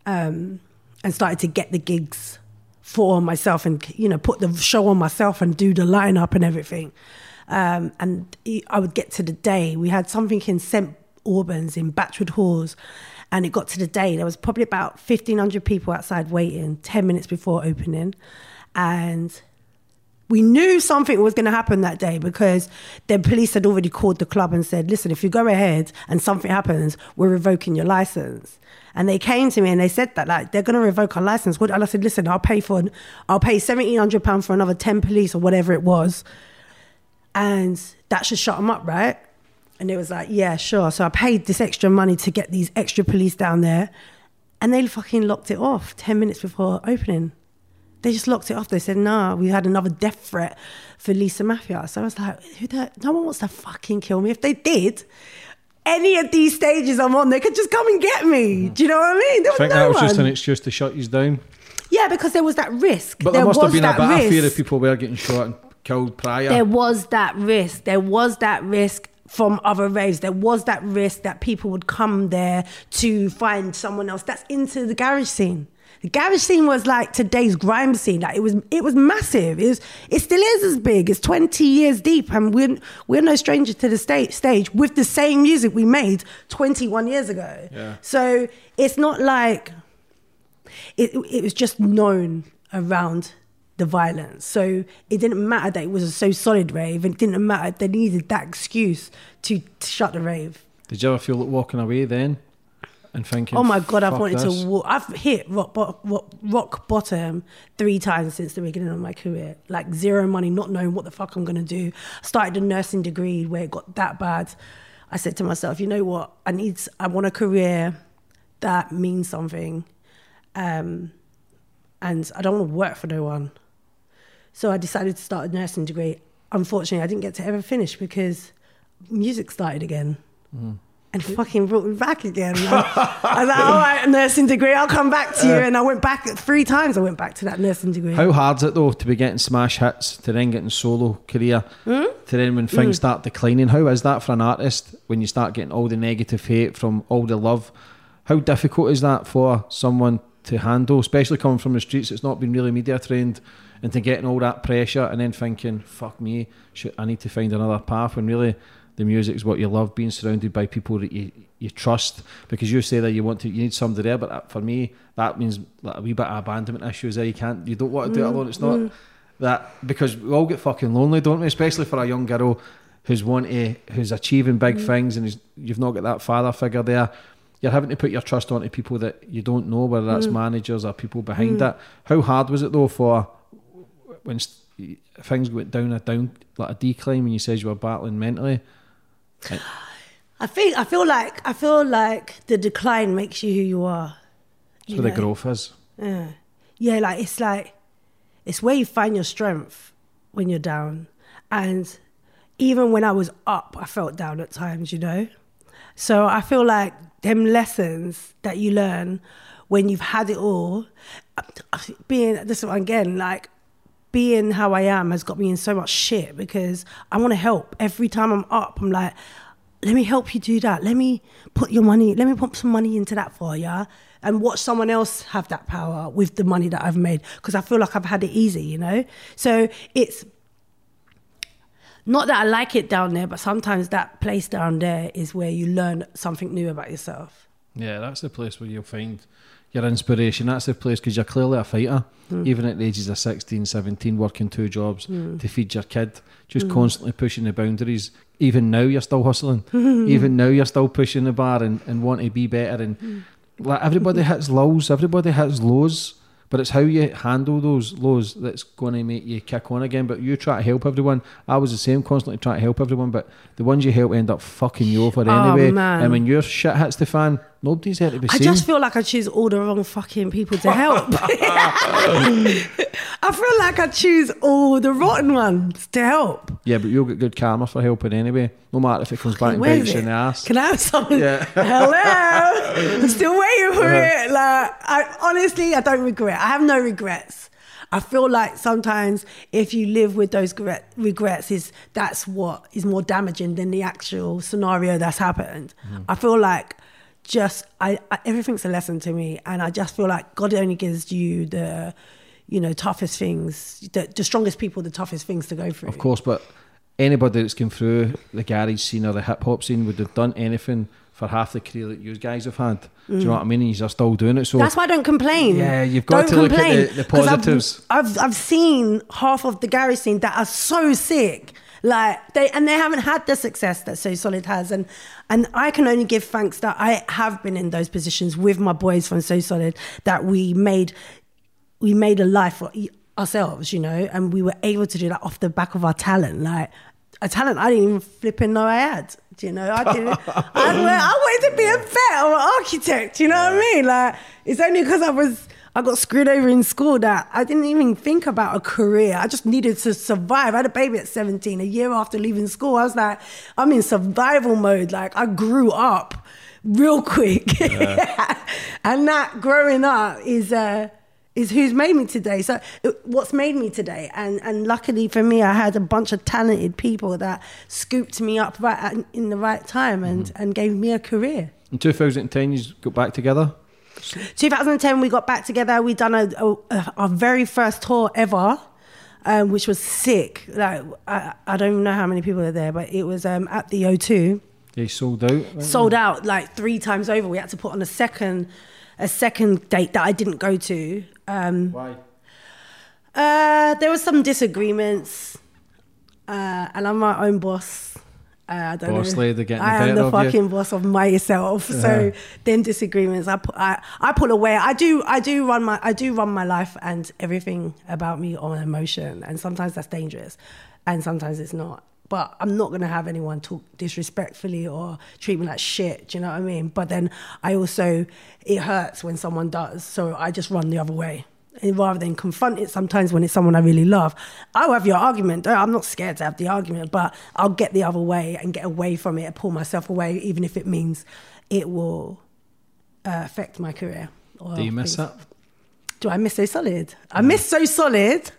um, and started to get the gigs for myself, and you know, put the show on myself and do the lineup and everything. Um, and I would get to the day we had something in St Albans in Batchwood Halls, and it got to the day there was probably about fifteen hundred people outside waiting ten minutes before opening, and we knew something was going to happen that day because the police had already called the club and said, listen, if you go ahead and something happens, we're revoking your license. And they came to me and they said that like they're going to revoke our license. And I said, listen, I'll pay for, I'll pay seventeen hundred pound for another ten police or whatever it was, and that should shut them up, right? And it was like, yeah, sure. So I paid this extra money to get these extra police down there, and they fucking locked it off ten minutes before opening. They just locked it off. They said, nah, we had another death threat for Lisa Maffia. So I was like, who the, no one wants to fucking kill me. If they did, any of these stages I'm on, they could just come and get me. Mm-hmm. Do you know what I mean? There I think no that was one. just an excuse to shut you down. yeah, because there was that risk. But there, must have been a that bit of fear risk. if people were getting shot killed prior. There was that risk. There was that risk from other raves. There was that risk that people would come there to find someone else that's into the garage scene. The garage scene was like today's grime scene. Like it was, it was massive. It was, it still is as big. It's twenty years deep, and we're we're no stranger to the stage stage with the same music we made twenty one years ago. Yeah. So it's not like it, it was just known around the violence. So it didn't matter that it was a so solid rave. It didn't matter. They needed that excuse to, to shut the rave. Did you ever feel like walking away then and thinking, Oh my god, I've wanted this"? to. Walk. I've hit rock, bo- rock, rock bottom three times since the beginning of my career. Like zero money, not knowing what the fuck I'm gonna do. Started a nursing degree where it got that bad. I said to myself, you know what? I need. I want a career that means something, um, and I don't want to work for no one. So I decided to start a nursing degree. Unfortunately, I didn't get to ever finish because music started again. And fucking brought me back again. [laughs] I was like, all right, nursing degree, I'll come back to you. And I went back three times. I went back to that nursing degree. How hard's it though to be getting smash hits to then getting solo career Hmm? to then when things start declining? How is that for an artist when you start getting all the negative hate from all the love? How difficult is that for someone to handle, especially coming from the streets? It's not been really media trained, and to getting all that pressure and then thinking, "Fuck me, shit, I need to find another path." When really the music is what you love, being surrounded by people that you you trust. Because you say that you want to, you need somebody there, but uh, for me, that means like a wee bit of abandonment issues. There, you can't, you don't want to do it mm, alone. It's not. Mm. that because we all get fucking lonely, don't we? Especially for a young girl who's wanting, who's achieving big mm. things, and you've not got that father figure there. You're having to put your trust onto people that you don't know, whether that's managers or people behind it. How hard was it though for when st- things went down a down like a decline when you said you were battling mentally? I think I feel like I feel like the decline makes you who you are. That's You where the growth is. Yeah. Yeah, like it's like it's where you find your strength when you're down. And even when I was up, I felt down at times, you know? So I feel like them lessons that you learn when you've had it all, uh, being this one again, like being how I am has got me in so much shit because I want to help. Every time I'm up, I'm like, let me help you do that. Let me put your money, let me pump some money into that for you and watch someone else have that power with the money that I've made because I feel like I've had it easy, you know? So it's not that I like it down there, but sometimes that place down there is where you learn something new about yourself. Yeah, that's the place where you'll find your inspiration. That's the place because you're clearly a fighter, hmm. even at the ages of 16, 17, working two jobs hmm. to feed your kid, just hmm. constantly pushing the boundaries. Even now, you're still hustling. [laughs] even now, you're still pushing the bar and, and want to be better. And like everybody hits lows, everybody hits lows. But it's how you handle those lows that's going to make you kick on again. But you try to help everyone. I was the same, constantly trying to help everyone. But the ones you help end up fucking you over Oh, anyway. man. And when your shit hits the fan, nobody's there to be I seen. just feel like I choose all the wrong fucking people to help. [laughs] I feel like I choose all the rotten ones to help. Yeah, but you'll get good karma for helping anyway. No matter if it comes back and Where bites is you in the ass. Can I have something? Yeah. Hello. [laughs] I'm still waiting for it. Like, I honestly, I don't regret. I have no regrets. I feel like sometimes if you live with those regret, regrets, is that's what is more damaging than the actual scenario that's happened. Hmm. I feel like just I, I everything's a lesson to me, and I just feel like God only gives you the you know toughest things, the, the strongest people, the toughest things to go through. Of course, but anybody that's come through the garage scene or the hip hop scene would have done anything for half the career that you guys have had. Do you know mm. what I mean? And you're still doing it. So That's why I don't complain. Yeah, you've got Don't to look at complain, the- the 'cause I've- positives. I've, I've seen half of the garage scene that are so sick, like they and they haven't had the success that So Solid has, and and I can only give thanks that I have been in those positions with my boys from So Solid that we made we made a life for ourselves, you know, and we were able to do that off the back of our talent, like. A talent I didn't even flipping know I had. Do you know? I didn't. I, I wanted to be a vet or an architect. You know what I mean? Like it's only because I was I got screwed over in school that I didn't even think about a career. I just needed to survive. I had a baby at 17, a year after leaving school. I was like, I'm in survival mode. Like I grew up real quick. [laughs] and that growing up is uh is who's made me today. So what's made me today, and and luckily for me, I had a bunch of talented people that scooped me up right at, in the right time and and gave me a career. in 2010, you got back together. 2010, we got back together. We done a, a our very first tour ever. Um, which was sick. Like I, I don't even know how many people were there, but it was um, at the O2 Yeah, you sold out. sold out like three times over. We had to put on a second a second date that I didn't go to. Um, Why? uh, there was some disagreements, uh, and I'm my own boss. I don't Boss know. lady getting the I am the of you. fucking boss of myself. [laughs] So then disagreements, I, I I pull away. I do I do run my I do run my life and everything about me on emotion, and sometimes that's dangerous, and sometimes it's not. But I'm not gonna have anyone talk disrespectfully or treat me like shit. Do you know what I mean? But then I also it hurts when someone does, so I just run the other way. Rather than confront it sometimes when it's someone I really love. I'll have your argument. I'm not scared to have the argument, but I'll get the other way and get away from it and pull myself away, even if it means it will uh, affect my career. or Do you miss things. it? Do I miss So Solid? I miss So Solid.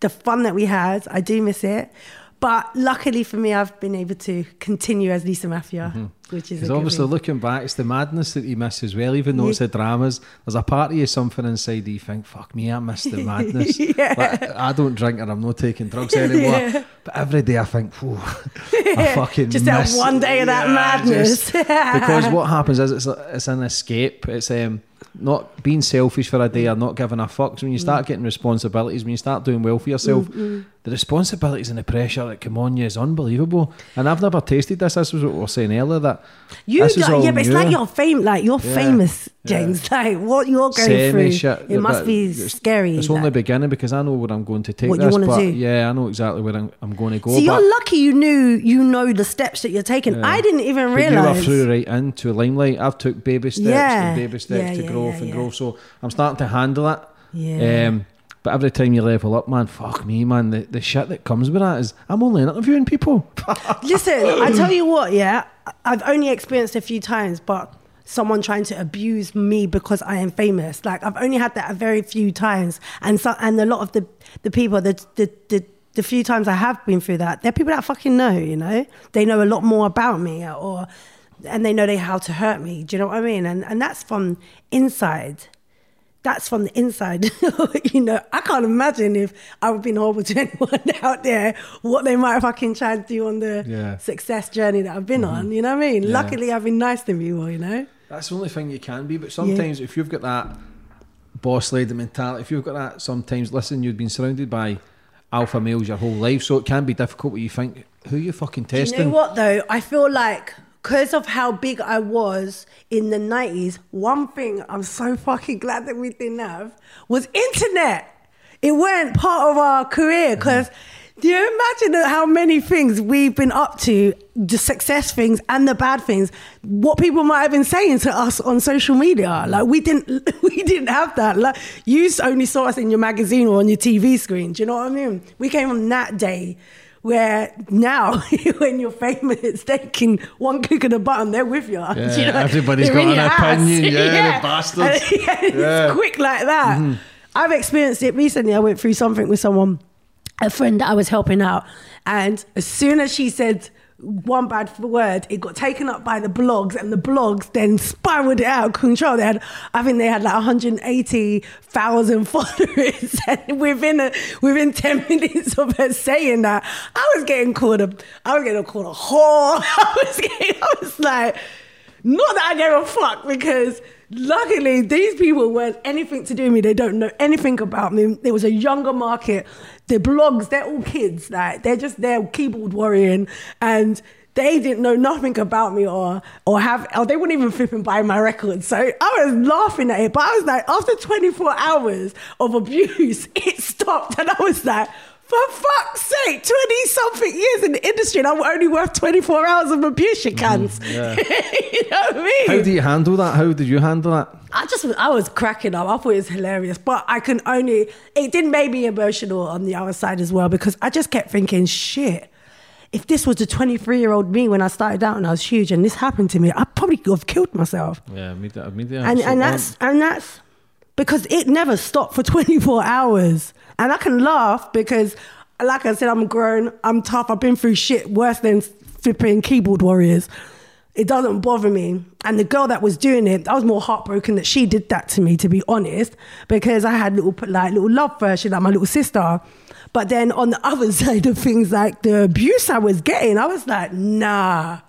The fun that we had, I do miss it. But luckily for me, I've been able to continue as Lisa Maffia, mm-hmm. which is a Because good obviously, thing. looking back, it's the madness that you miss as well. Even though it's the dramas, there's a part of you something inside you think, "Fuck me, I miss the madness." [laughs] Yeah. Like, I don't drink and I'm not taking drugs anymore. [laughs] Yeah. But every day I think, "Whew, I [laughs] fucking Just that miss one day of that madness. because what happens is it's it's an escape. It's um not being selfish for a day or not giving a fuck. So when you start mm. getting responsibilities, when you start doing well for yourself, mm-hmm. The responsibilities and the pressure that come on you is unbelievable. And I've never tasted this. This was what we were saying earlier that You this all yeah, but it's new. like you're fame, like you're Yeah, famous, yeah. James. [laughs] Like what you're going Same through, shit, it must but be it's- scary. It's only beginning because I know where I'm going to take What this. but do. yeah, I know exactly where I'm, I'm going to go. So but, you're lucky you knew you know the steps that you're taking. Yeah. I didn't even but realize. you were through right into a limelight. I've took baby steps Yeah. and baby steps Yeah, to yeah, growth yeah, and yeah. growth. So I'm starting to handle it. Yeah. Um, but every time you level up, man, fuck me, man. The, the shit that comes with that is I'm only interviewing people. [laughs] Listen, I tell you what, yeah, I've only experienced a few times, but someone trying to abuse me because I am famous. Like I've only had that a very few times, and so and a lot of the the people the the the. The few times I have been through that, they're people that fucking know, you know. They know a lot more about me, or and they know they how to hurt me. Do you know what I mean? And and that's from inside. That's from the inside. [laughs] you know, I can't imagine if I would have been horrible to [laughs] anyone out there, what they might have fucking try to do on the Yeah. success journey that I've been mm-hmm. on. You know what I mean? Yeah. Luckily, I've been nice to people, you know? That's the only thing you can be. But sometimes if you've got that boss lady mentality, if you've got that, sometimes listen, you've been surrounded by alpha males your whole life, so it can be difficult when you think, who you fucking Do testing? You know what though? I feel like because of how big I was in the nineties, one thing I'm so fucking glad that we didn't have was internet. It weren't part of our career because. Do you imagine how many things we've been up to, the success things and the bad things, what people might have been saying to us on social media? Like we didn't, [laughs] we didn't have that. Like you only saw us in your magazine or on your TV screen. Do you know what I mean? We came on that day where now [laughs] when you're famous, they can one click of the button, they're with you. Do [laughs] you Yeah, everybody's got an opinion, yeah, [laughs] the bastards. And- yeah, it's Yeah. Mm-hmm. quick like that. I've experienced it recently. I went through something with someone, a friend that I was helping out, and as soon as she said one bad word, it got taken up by the blogs, and the blogs then spiraled it out of control. They had, I think they had like 180,000 [laughs] followers, and within a, within 10 [laughs] minutes of her saying that, I was getting called a, I was getting called a whore. [laughs] I was getting, I was like, not that I gave a fuck because luckily these people weren't anything to do with me. They don't know anything about me. There was a younger market. The blogs, they're all kids. Like they're just there keyboard worrying and they didn't know nothing about me or or have or they wouldn't even flipping buy my records. So I was laughing at it. But I was like, after 24 hours of abuse, [laughs] it stopped. And I was like, for fuck's sake, 20 something years in the industry and I'm only worth 24 hours of abuse, you mm-hmm. cunts. yeah. [laughs] you know what I mean? How do you handle that? How did you handle that? I just I was cracking up. I thought it was hilarious, but I can only it did make me emotional on the other side as well because I just kept thinking, shit. If this was the 23 year old me when I started out and I was huge and this happened to me, I probably could have killed myself. Yeah, media, me, And and um, that's and that's because it never stopped for [laughs] 24 hours. And I can laugh because, like I said, I'm grown, I'm tough, I've been through shit worse than flipping keyboard warriors. It doesn't bother me. And the girl that was doing it, I was more heartbroken that she did that to me, to be honest, because I had little like little love for her, she like my little sister. But then on the [laughs] other side of things, like the abuse I was getting, I was like, nah.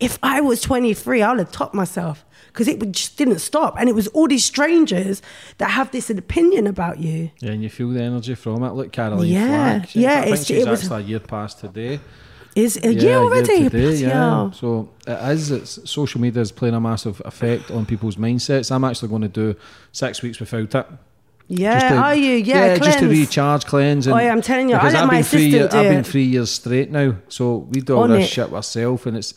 If I was 23, I would have topped myself because it just didn't stop. And it was all these strangers that have this opinion about you. Yeah, and you feel the energy from it. Look, Caroline Yeah, Flack. yeah, I think it's- she's it was- actually a year past today. Is a Yeah, year already? today, Bloody yeah. So it is. It's social media is playing a massive effect on people's mindsets. I'm actually going to do six weeks without it. Yeah, to- are you? Yeah, yeah just to recharge, cleanse. And Oh, yeah, I'm telling you, I because let I've my been three year- do I've been three years straight now, so we do all On this it. shit ourselves, and it's.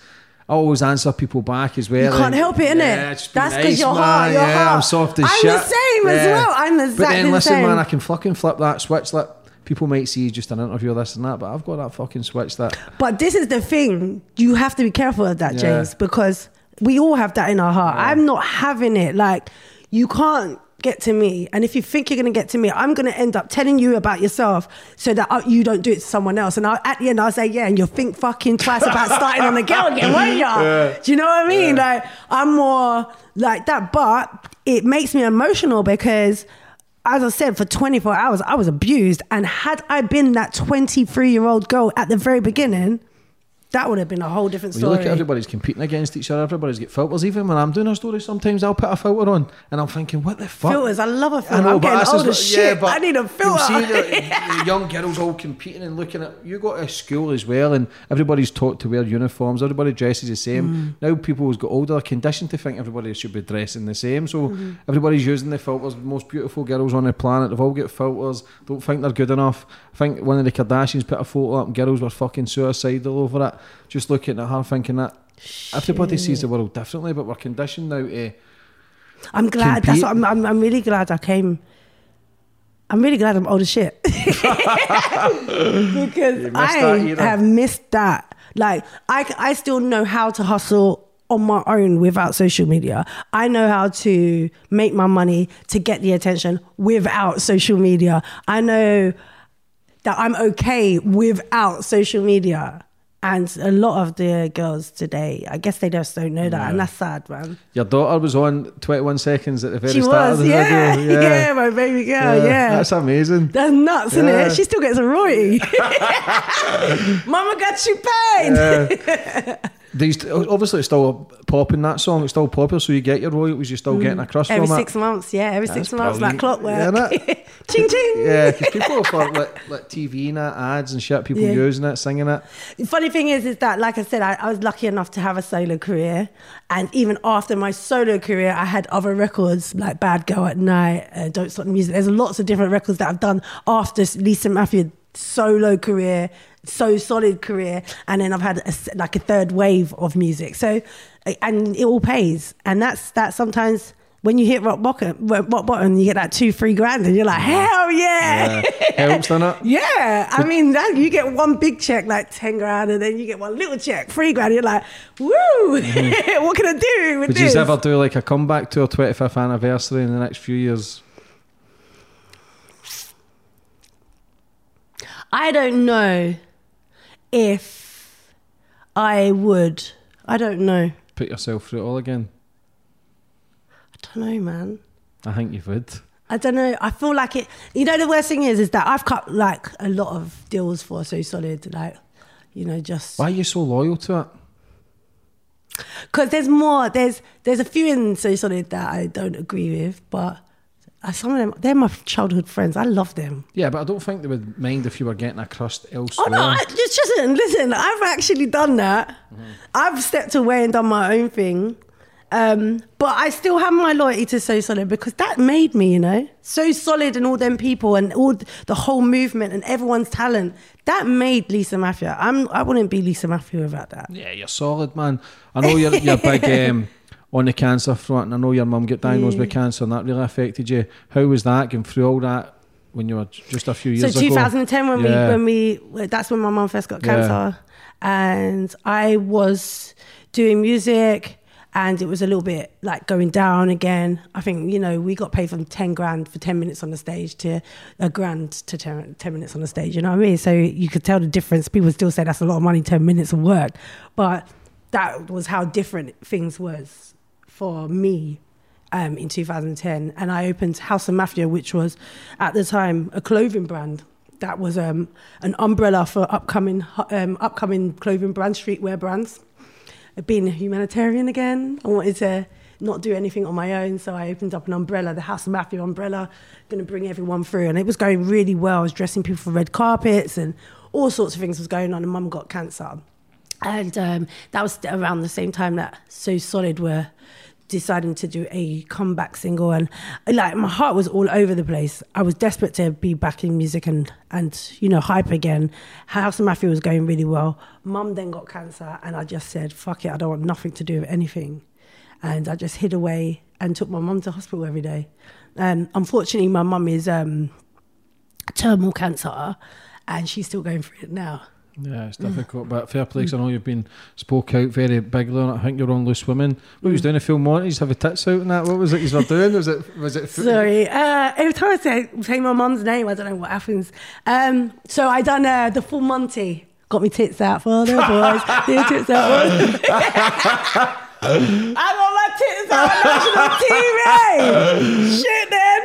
I always answer people back as well. You can't and- help it, innit? Yeah, That's 'cause nice, your heart- your yeah, I'm soft as shit. I'm the same as well. I'm the same. But then listen, same. man, I can fucking flip that switch. Like people might see just an interview or this and that, but I've got that fucking switch that. But this is the thing. You have to be careful of that, Yeah. James, because we all have that in our heart. I'm not having it. Like, you can't get to me. And if you think you're going to get to me, I'm going to end up telling you about yourself so that uh, you don't do it to someone else. And I'll, at the end, I'll say, yeah, and you'll think fucking twice about starting on the girl again, won't you? [laughs] Do you know what I mean? Like, I'm more like that. But it makes me emotional because as I said, for 24 hours, I was abused. And had I been that 23 year old girl at the very beginning, that would have been a whole different When you look at everybody's competing against each other, everybody's got filters. Even when I'm doing a story, sometimes I'll put a filter on and I'm thinking, what the fuck? Filters, I love a filter. know, I'm but getting old as shit. I need a filter. You'll see the, [laughs] the young girls all competing and looking at. You go to school as well, and everybody's taught to wear uniforms. Everybody dresses the same. Mm. Now people who's got older are conditioned to think everybody should be dressing the same. So Mm-hmm. everybody's using the filters. The most beautiful girls on the planet. They've all got filters. Don't think they're good enough. I think one of the Kardashians put a photo up, and girls were fucking suicidal over it. Just looking at her, thinking that. Everybody sees the world differently, but we're conditioned now to I'm glad. That's what I'm, I'm. I'm really glad I came. I'm really glad I'm old as shit [laughs] because I have missed that. Like I, I still know how to hustle on my own without social media. I know how to make my money to get the attention without social media. I know that I'm okay without social media. And a lot of the girls today, I guess they just don't know that, and that's sad, man. Your daughter was on 21 seconds at the very She start was, of the yeah, video. [laughs] yeah, yeah, my baby girl, yeah. That's amazing. That's nuts, isn't it? She still gets a royalty. [laughs] [laughs] Mama got you paid. These obviously it's still popping that song. It's still popular, so you get your royalties. You're still getting a crust Mm. every from six it. months, yeah, every six That's months, like brilliant. clockwork. Yeah, [laughs] ching ching. Yeah, because people for like, like TV and that, ads and shit, people Yeah. using it, singing it. The funny thing is, is that, like I said, I, I was lucky enough to have a solo career, and even after my solo career, I had other records like "Bad Girl at Night," uh, "Don't Stop the Music." There's lots of different records that I've done after Lisa Maffia solo career, so solid career, and then I've had a like a third wave of music. So, and it all pays, and that's that. Sometimes when you hit rock bottom, rock bottom, you get that two, three grand, and you're like, hell yeah. Yeah, helps, doesn't it? Yeah, I mean that you get one big check like ten grand, and then you get one little check three grand. You're like, woo! Mm-hmm. [laughs] what can I do with Would this? you ever do like a comeback to our 25th anniversary in the next few years? I don't know if I would. I don't know. Put yourself through it all again? I don't know, man. I think you would. I don't know. I feel like it. You know, the worst thing is, is that I've cut like a lot of deals for so solid, like you know, just Why are you so loyal to it? because there's more. There's there's a few in so solid that I don't agree with, but some of them they're my childhood friends. I love them. Yeah, but I don't think they would mind if you were getting a crust Oh no, I, just listen, listen. I've actually done that. Mm-hmm. I've stepped away and done my own thing. Um, but I still have my loyalty to So Solid because that made me, you know, So Solid and all them people and all the whole movement and everyone's talent. That made Lisa Maffia. I'm. I wouldn't be Lisa Maffia without that. Yeah, you're solid, man. I know you're, you're big [laughs] um, on the cancer front, and I know your mum got diagnosed with cancer, and that really affected you. How was that going through all that when you were just a few So years ago? 2010 when Yeah. we when we that's when my mum first got Yeah. cancer, and I was doing music, and it was a little bit like going down again. I think you know we got paid from 10 grand for 10 minutes on the stage to a grand to 10, 10 minutes on the stage. You know what I mean? So you could tell the difference. People still say that's a lot of money, 10 minutes of work, but that was how different things was for me um, in 2010, and I opened House of Maffia, which was at the time a clothing brand that was um, an umbrella for upcoming um, upcoming clothing brands, streetwear brands. Being a humanitarian again, I wanted to not do anything on my own, so I opened up an umbrella, the House of Maffia umbrella, going to bring everyone through, and it was going really well. I was dressing people for red carpets and all sorts of things was going on, and Mum got cancer. And um, that was around the same time that So Solid were deciding to do a comeback single. And like my heart was all over the place. I was desperate to be back in music and, and you know, hype again. House of Maffia was going really well. Mum then got cancer, and I just said, fuck it, I don't want nothing to do with anything. And I just hid away and took my mum to hospital every day. and unfortunately, my mum is um, terminal cancer, and she's still going through it now. Yeah, it's difficult, but fair play. I know you've been spoke out very bigly on it. I think you're on loose women. What was doing a film Monties, have a tits out and that. What was it you were doing? Was it was it? Sorry. Uh, every time I say, say my mum's name, I don't know what happens. Um, so I done uh, the full Monty. Got me tits out for the boys. [laughs] the tits out. for- I got my tits out on national TV. [laughs] Shit, then.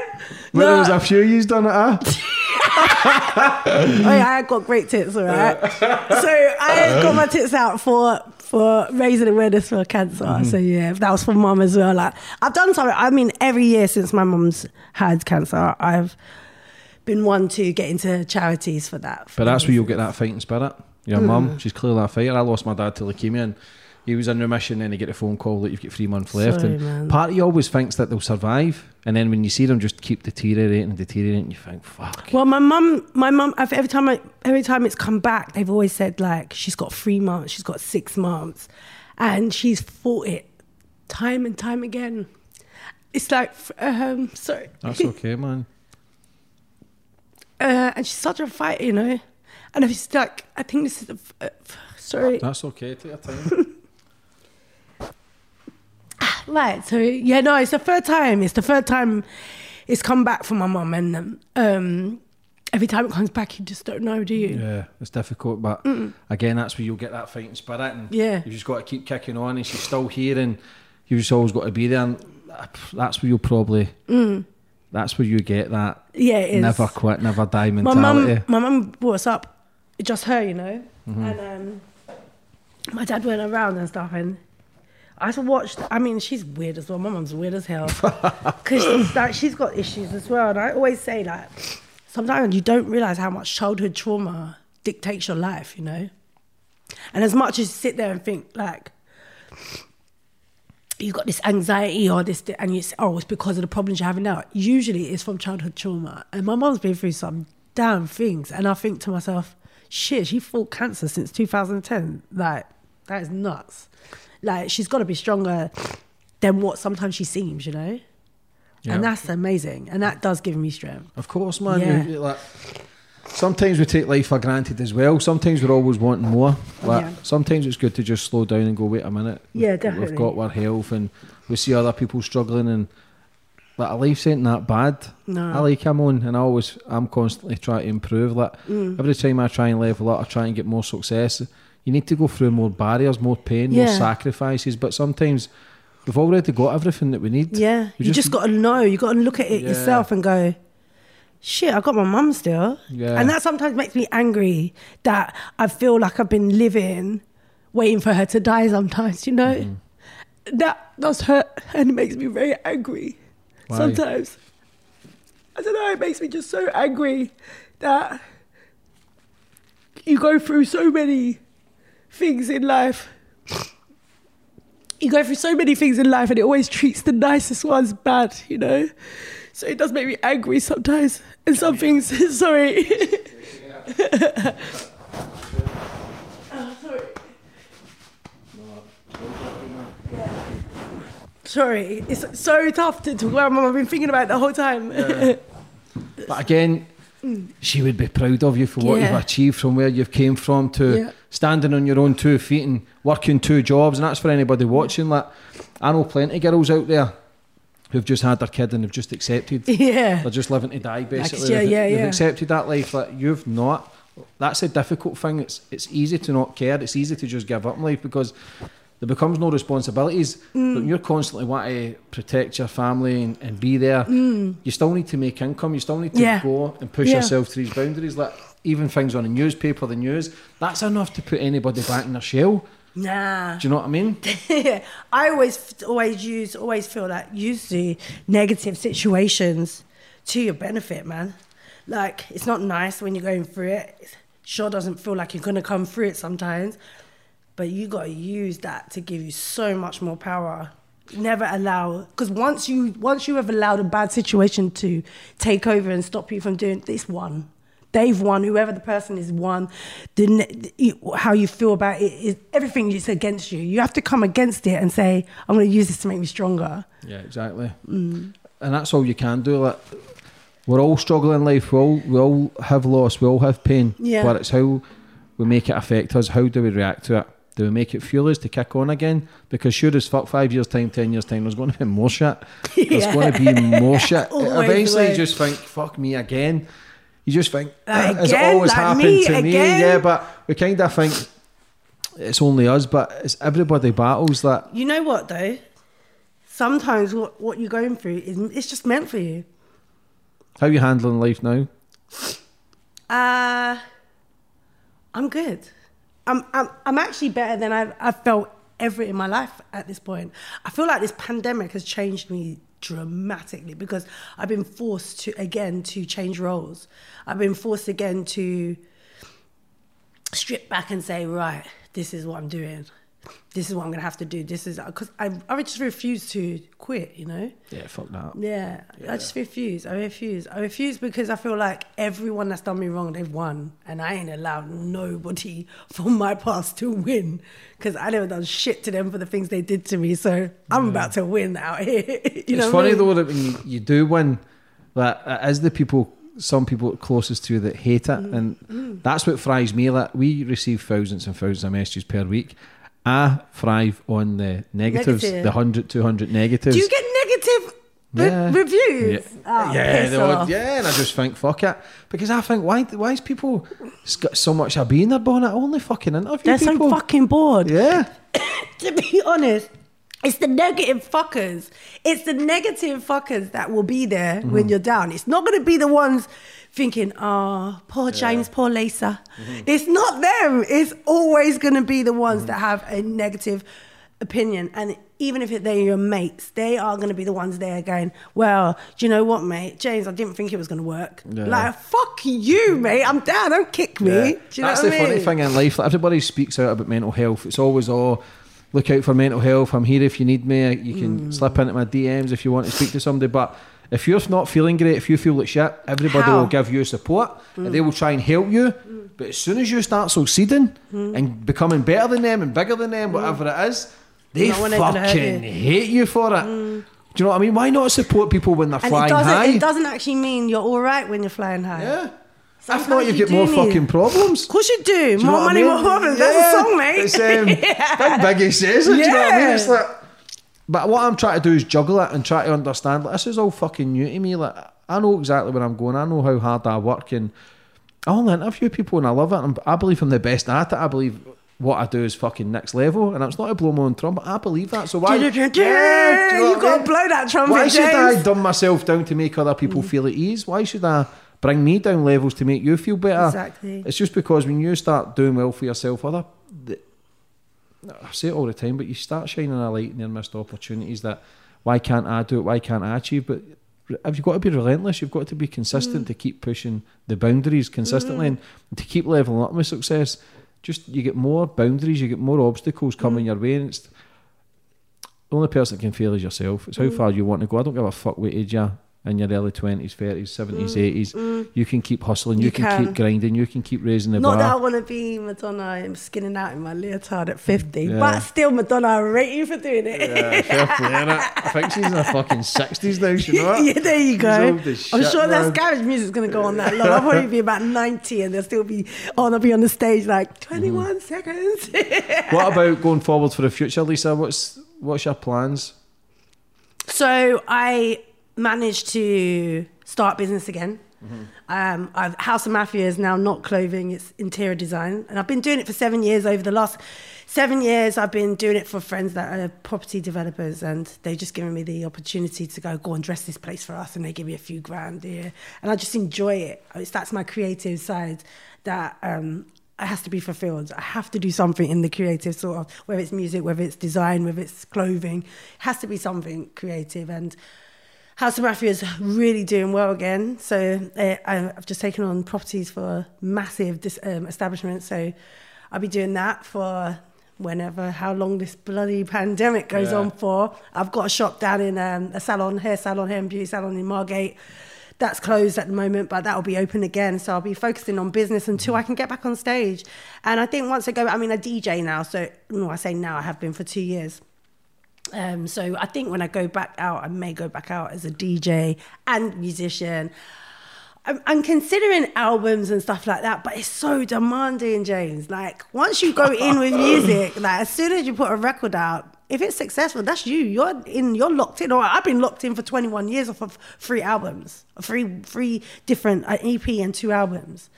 Well, there was a few you's done it. Ah, [laughs] oh yeah, I got great tits, all right. so I got my tits out for for raising awareness for cancer. Mm-hmm. So yeah, that was for mum as well. Like I've done something. I mean, every year since my mum's had cancer, I've been one to get into charities for that. But that's where you'll get that fighting spirit. Your Mm. mum, she's clearly a fighter. I lost my dad to leukemia and he was in remission and he get a phone call that you've got three months left. Sorry, and man. part of you always thinks that they'll survive. And then when you see them just keep deteriorating and deteriorating, you think, fuck. Well, my mum, my mum, every time I, every time it's come back, they've always said like she's got three months, she's got six months, and she's fought it time and time again. It's like, um, sorry, That's okay, [laughs] man. uh, and she's such a fighter, you know. And if it's like, I think this is, the f- uh, f- sorry, That's okay. Take your time. [laughs] right. So yeah, no, it's the third time. It's the third time it's come back from my mum, and um, um, every time it comes back, you just don't know, do you? yeah, it's difficult. But again, that's where you'll get that fighting spirit. And Yeah. You've just got to keep kicking on and she's still here and you've just always got to be there. And that's where you'll probably, that's where you get that Yeah, it is. never quit, never die my mentality. mum my mum brought us up just her you know and um my dad went around and stuff and I had to watch I mean she's weird as well my mum's weird as hell [laughs] because she's like she's got issues as well and I always say like sometimes you don't realize how much childhood trauma dictates your life you know and as much as you sit there and think like you've got this anxiety or this, and you say, oh, it's because of the problems you're having now. Usually it's from childhood trauma. And my mum's been through some damn things. And I think to myself, shit, she fought cancer since 2010. Like, that is nuts. Like, she's got to be stronger than what sometimes she seems, you know? Yeah. And that's amazing. And that does give me strength. Of course, man. Yeah. You- you like, sometimes we take life for granted as well. Sometimes we're always wanting more. Like, Yeah. Sometimes it's good to just slow down and go, wait a minute. Yeah, We've- definitely. We've got our health and we see other people struggling and like, life's ain't that bad. No. I like I'm on and I always, I'm constantly trying to improve. Like Mm. every time I try and level up, I try and get more success. You need to go through more barriers, more pain, more sacrifices. But sometimes we've already got everything that we need. Yeah. We You just, got to know. You got to look at it Yeah. yourself and go, shit, I got my mum still. Yeah. And that sometimes makes me angry that I feel like I've been living waiting for her to die sometimes, you know? Mm-hmm. That does hurt and it makes me very angry Why? sometimes. I don't know, it makes me just so angry that you go through so many things in life. You go through so many things in life and it always treats the nicest ones bad, you know? So it does make me angry sometimes. And some things, [laughs] sorry. Oh, [laughs] sorry. Sorry, it's so tough to talk about. Mum. I've been thinking about it the whole time. [laughs] But again, she would be proud of you for what Yeah. you've achieved from where you've came from to Yeah. Standing on your own two feet and working two jobs. And that's for anybody watching. Like I know plenty of girls out there who've just had their kid and have just accepted. [laughs] yeah. They're just living to die, basically. yeah, they've, yeah, they've yeah. accepted that life. Like you've not. That's a difficult thing. It's it's easy to not care. It's easy to just give up in life because there becomes no responsibilities. Mm. But you're constantly wanting to protect your family and, and be there. You still need to make income. You still need to Mm. Yeah. go and push Yeah. yourself to these boundaries. Like even things on the newspaper, the news. That's enough to put anybody back in their shell. Nah. Do you know what I mean? [laughs] I always, always use, always feel that use the negative situations to your benefit, man. Like it's not nice when you're going through it. It sure doesn't feel like you're gonna come through it sometimes, but you gotta use that to give you so much more power. Never allow because once you once you have allowed a bad situation to take over and stop you from doing this one. They've won. Whoever the person is won. The, how you feel about it is everything is against you. You have to come against it and say, "I'm going to use this to make me stronger." Yeah, exactly. Mm. And that's all you can do. Like, we're all struggling in life. We all we all have loss. We all have pain. Yeah. But it's how we make it affect us. How do we react to it? Do we make it fuel us to kick on again? Because sure as fuck, five years time, ten years time, there's going to be more shit. [laughs] There's Yeah. going to be more shit. [laughs] Eventually, you just think, "Fuck me again." You just think, "Has it always Like happened me to me?" again? Yeah, but we kind of think it's only us, but it's everybody battles that. You know what though? Sometimes what, what you're going through is it's just meant for you. How are you handling life now? Uh, I'm good. I'm, I'm, I'm actually better than I've, I've felt ever in my life at this point. I feel like this pandemic has changed me dramatically because I've been forced to, again, to change roles. I've been forced again to strip back and say, right, this is what I'm doing. This is what I'm going to have to do. This is because I, I just refuse to quit, you know? Yeah, fuck that. Yeah, I just refuse. I refuse. I refuse because I feel like everyone that's done me wrong, they've won, and I ain't allowed nobody from my past to win because I never done shit to them for the things they did to me. So I'm about to win out here. [laughs] you know, it's I funny mean? though that when you, you do win, that is the people, some people closest to you that hate it, Mm. and that's what fries me. Like we receive thousands and thousands of messages per week. I thrive on the negatives, Negative. the 100, 200 negatives. Do you get negative re- Yeah. reviews? Yeah, Oh, yeah, they would- yeah, and I just think fuck it because I think why why is people got so much of being their bonnet? I only fucking interview They're so people. fucking bored. yeah, [coughs] to be honest, it's the negative fuckers. It's the negative fuckers that will be there Mm-hmm. when you're down. It's not going to be the ones thinking, oh, poor James, poor Lisa. Mm-hmm. It's not them. It's always going to be the ones Mm-hmm. that have a negative opinion. And even if they're your mates, they are going to be the ones there going, well, do you know what, mate? James, I didn't think it was going to work. Yeah. Like, fuck you, mate. I'm down. Don't kick me. Yeah. Do you know That's what the I mean? funny thing in life. Like, everybody speaks out about mental health. It's always oh, look out for mental health. I'm here if you need me. You can Mm. slip into my DMs if you want to speak to somebody. But if you're not feeling great, if you feel like shit, everybody How? will give you support. And they will try and help you. But as soon as you start succeeding and becoming better than them and bigger than them, whatever it is, they No one ain't gonna hurt fucking you. hate you for it. Do you know what I mean? Why not support people when they're and flying it doesn't, high? it doesn't actually mean you're all right when you're flying high. yeah. If Sometimes not, you you get more need- fucking problems. Of course you do. Do you know more what I money, mean? more problems. That's a song, mate. It's um, [laughs] Big Biggie says it. Do you know what I mean? It's like, but what I'm trying to do is juggle it and try to understand. Like this is all fucking new to me. Like I know exactly where I'm going. I know how hard I work, and I only interview people, and I love it. And I believe I'm the best at it. I believe what I do is fucking next level, and it's not a blow my own trumpet. I believe that. So why? [laughs] Yeah, you know you got to blow that trumpet, Why should I dumb myself down to make other people feel at ease? Why should I bring me down levels to make you feel better? Exactly. It's just because when you start doing well for yourself, other the, I say it all the time, but you start shining a light in their missed opportunities that why can't I do it? Why can't I achieve? But have you got to be relentless? You've got to be consistent mm. to keep pushing the boundaries consistently mm. and to keep leveling up with success. Just you get more boundaries, you get more obstacles coming mm. your way, and it's the only person that can fail is yourself. It's how far you want to go. I don't give a fuck what age you're in your early twenties, thirties, seventies, eighties. You can keep hustling. You, You can, can. keep grinding. You can keep raising the Not that I bar. want to be Madonna I'm skinning out in my leotard at 50, Yeah. but still, Madonna, I rate you for doing it. Yeah, fair play, innit? I think she's in her fucking sixties now. You know [laughs] yeah, there you go. old as I'm sure man. that garage music's going to go on that long. I'll probably be about 90 and they'll still be, oh, they'll be on the stage like 21 Mm-hmm. seconds. [laughs] What about going forward for the future, Lisa? What's what's your plans? So I managed to start business again. Um, I've, House of Maffia is now not clothing; it's interior design, and I've been doing it for seven years. Over the last seven years, I've been doing it for friends that are property developers, and they've just given me the opportunity to go go and dress this place for us, and they give me a few grand here, and I just enjoy it. It's, that's my creative side that um, it has to be fulfilled. I have to do something in the creative sort of, whether it's music, whether it's design, whether it's clothing, it has to be something creative. And House of Maffia is really doing well again. So uh, I've just taken on properties for massive dis- um, establishments. So I'll be doing that for whenever, how long this bloody pandemic goes Yeah. on for. I've got a shop down in um, a salon, hair salon, hair and beauty salon in Margate. That's closed at the moment, but that'll be open again. So I'll be focusing on business until I can get back on stage. And I think once I go, I mean, I DJ now. So no, I say now, I have been for two years. Um, so I think when I go back out, I may go back out as a DJ and musician. I'm, I'm considering albums and stuff like that, but it's so demanding, James. Like once you go in with [laughs] music, like as soon as you put a record out, if it's successful, that's you. You're in. You're locked in. Or I've been locked in for 21 years off of three albums, three three different uh, EP and two albums,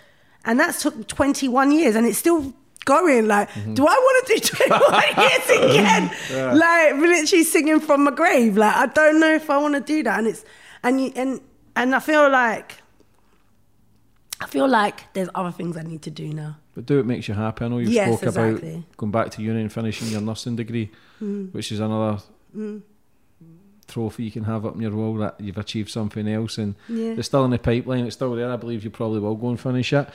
and that's took 21 years, and it's still going. Like, do I want to do [laughs] 21 years again? [laughs] Like, literally singing from my grave. Like, I don't know if I want to do that. And it's and you, and and I feel like I feel like there's other things I need to do now. But do it makes you happy. I know you've Yes, spoke exactly. about going back to uni and finishing your nursing degree, Mm. which is another trophy you can have up in your wall that you've achieved something else and Yeah. it's still in the pipeline, it's still there. I believe you probably will go and finish it.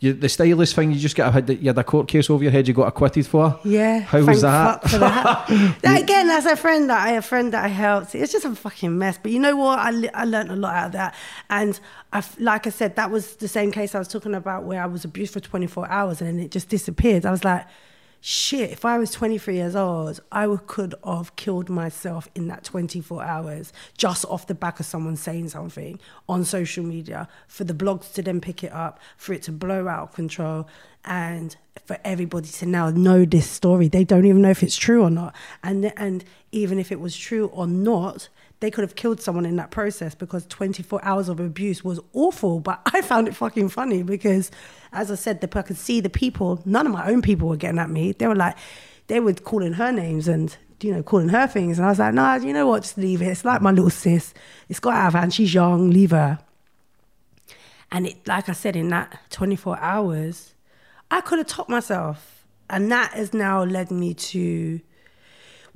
You, the stylist thing, you just get a you had a court case over your head you got acquitted for. Yeah. How was that? that. [laughs] that again, that's a friend that I a friend that I helped. It's just a fucking mess. But you know what? I, I learned a lot out of that. And I, like I said, that was the same case I was talking about where I was abused for 24 hours and then it just disappeared. I was like, shit, if I was 23 years old, I could have killed myself in that 24 hours just off the back of someone saying something on social media, for the blogs to then pick it up, for it to blow out of control, and for everybody to now know this story. They don't even know if it's true or not. And, and even if it was true or not, they could have killed someone in that process because 24 hours of abuse was awful. But [laughs] I found it fucking funny because, as I said, the, I could see the people, none of my own people were getting at me. They were like, they were calling her names and, you know, calling her things. And I was like, nah, you know what, just leave it. It's like my little sis. It's got out of hand. She's young, leave her. And it, like I said, in that 24 hours, I could have topped myself. And that has now led me to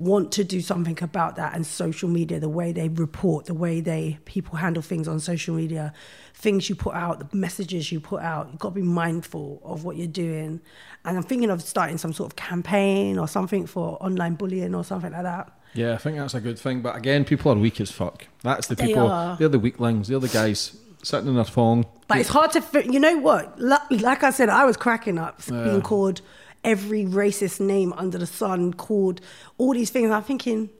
want to do something about that and social media, the way they report, the way they people handle things on social media, things you put out, the messages you put out. You've got to be mindful of what you're doing. And I'm thinking of starting some sort of campaign or something for online bullying or something like that. Yeah, I think that's a good thing. But again, people are weak as fuck. That's the They people. are. They're the weaklings. They're the guys sitting in their phone. But it's hard to, you know what? Like I said, I was cracking up being called every racist name under the sun, called all these things. I'm thinking,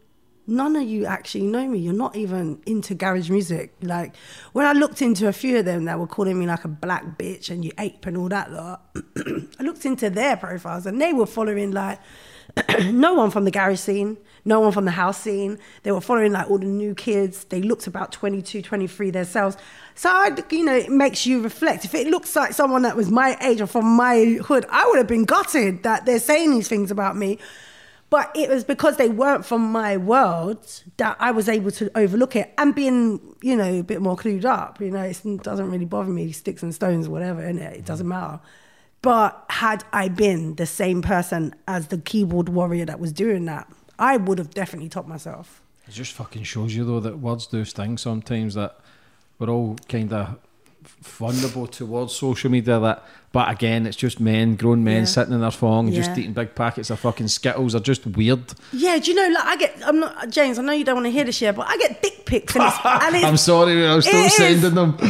none of you actually know me. You're not even into garage music. Like when I looked into a few of them that were calling me like a black bitch and you ape and all that lot, [clears throat] I looked into their profiles and they were following like [clears throat] no one from the garage scene, no one from the house scene. They were following like all the new kids. They looked about 22, 23 themselves. So, I, you know, it makes you reflect. If it looks like someone that was my age or from my hood, I would have been gutted that they're saying these things about me. But it was because they weren't from my world that I was able to overlook it and being, you know, a bit more clued up. You know, it doesn't really bother me, sticks and stones, whatever, innit? It doesn't matter. But had I been the same person as the keyboard warrior that was doing that, I would have definitely topped myself. It just fucking shows you though that words do sting sometimes. That we're all kind of vulnerable towards social media. That, but again, it's just men, grown men Yeah. sitting in their phone, just eating big packets of fucking skittles. Are just weird. Yeah, do you know? Like I get, I'm not James. I know you don't want to hear this shit, but I get dick pics, and it's, and it's I'm sorry, I'm still It is. sending them. [laughs]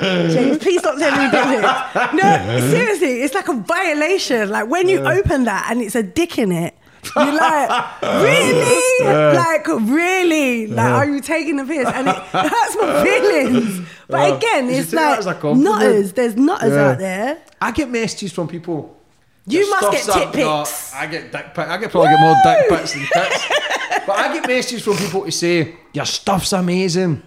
James, please stop telling me dick pics. No, seriously, it's like a violation. Like when you open that and it's a dick in it, you're like, really? [laughs] Like, really? Like, are you taking the piss? And it [laughs] hurts my feelings. But Yeah. again, it's take that like as a compliment. nutters. There's nutters Yeah. out there. I get messages from people. You "Your must get tit up." Pics. I get dick pics. I get probably get more dick pics than tits. [laughs] but I get messages from people to say your stuff's amazing.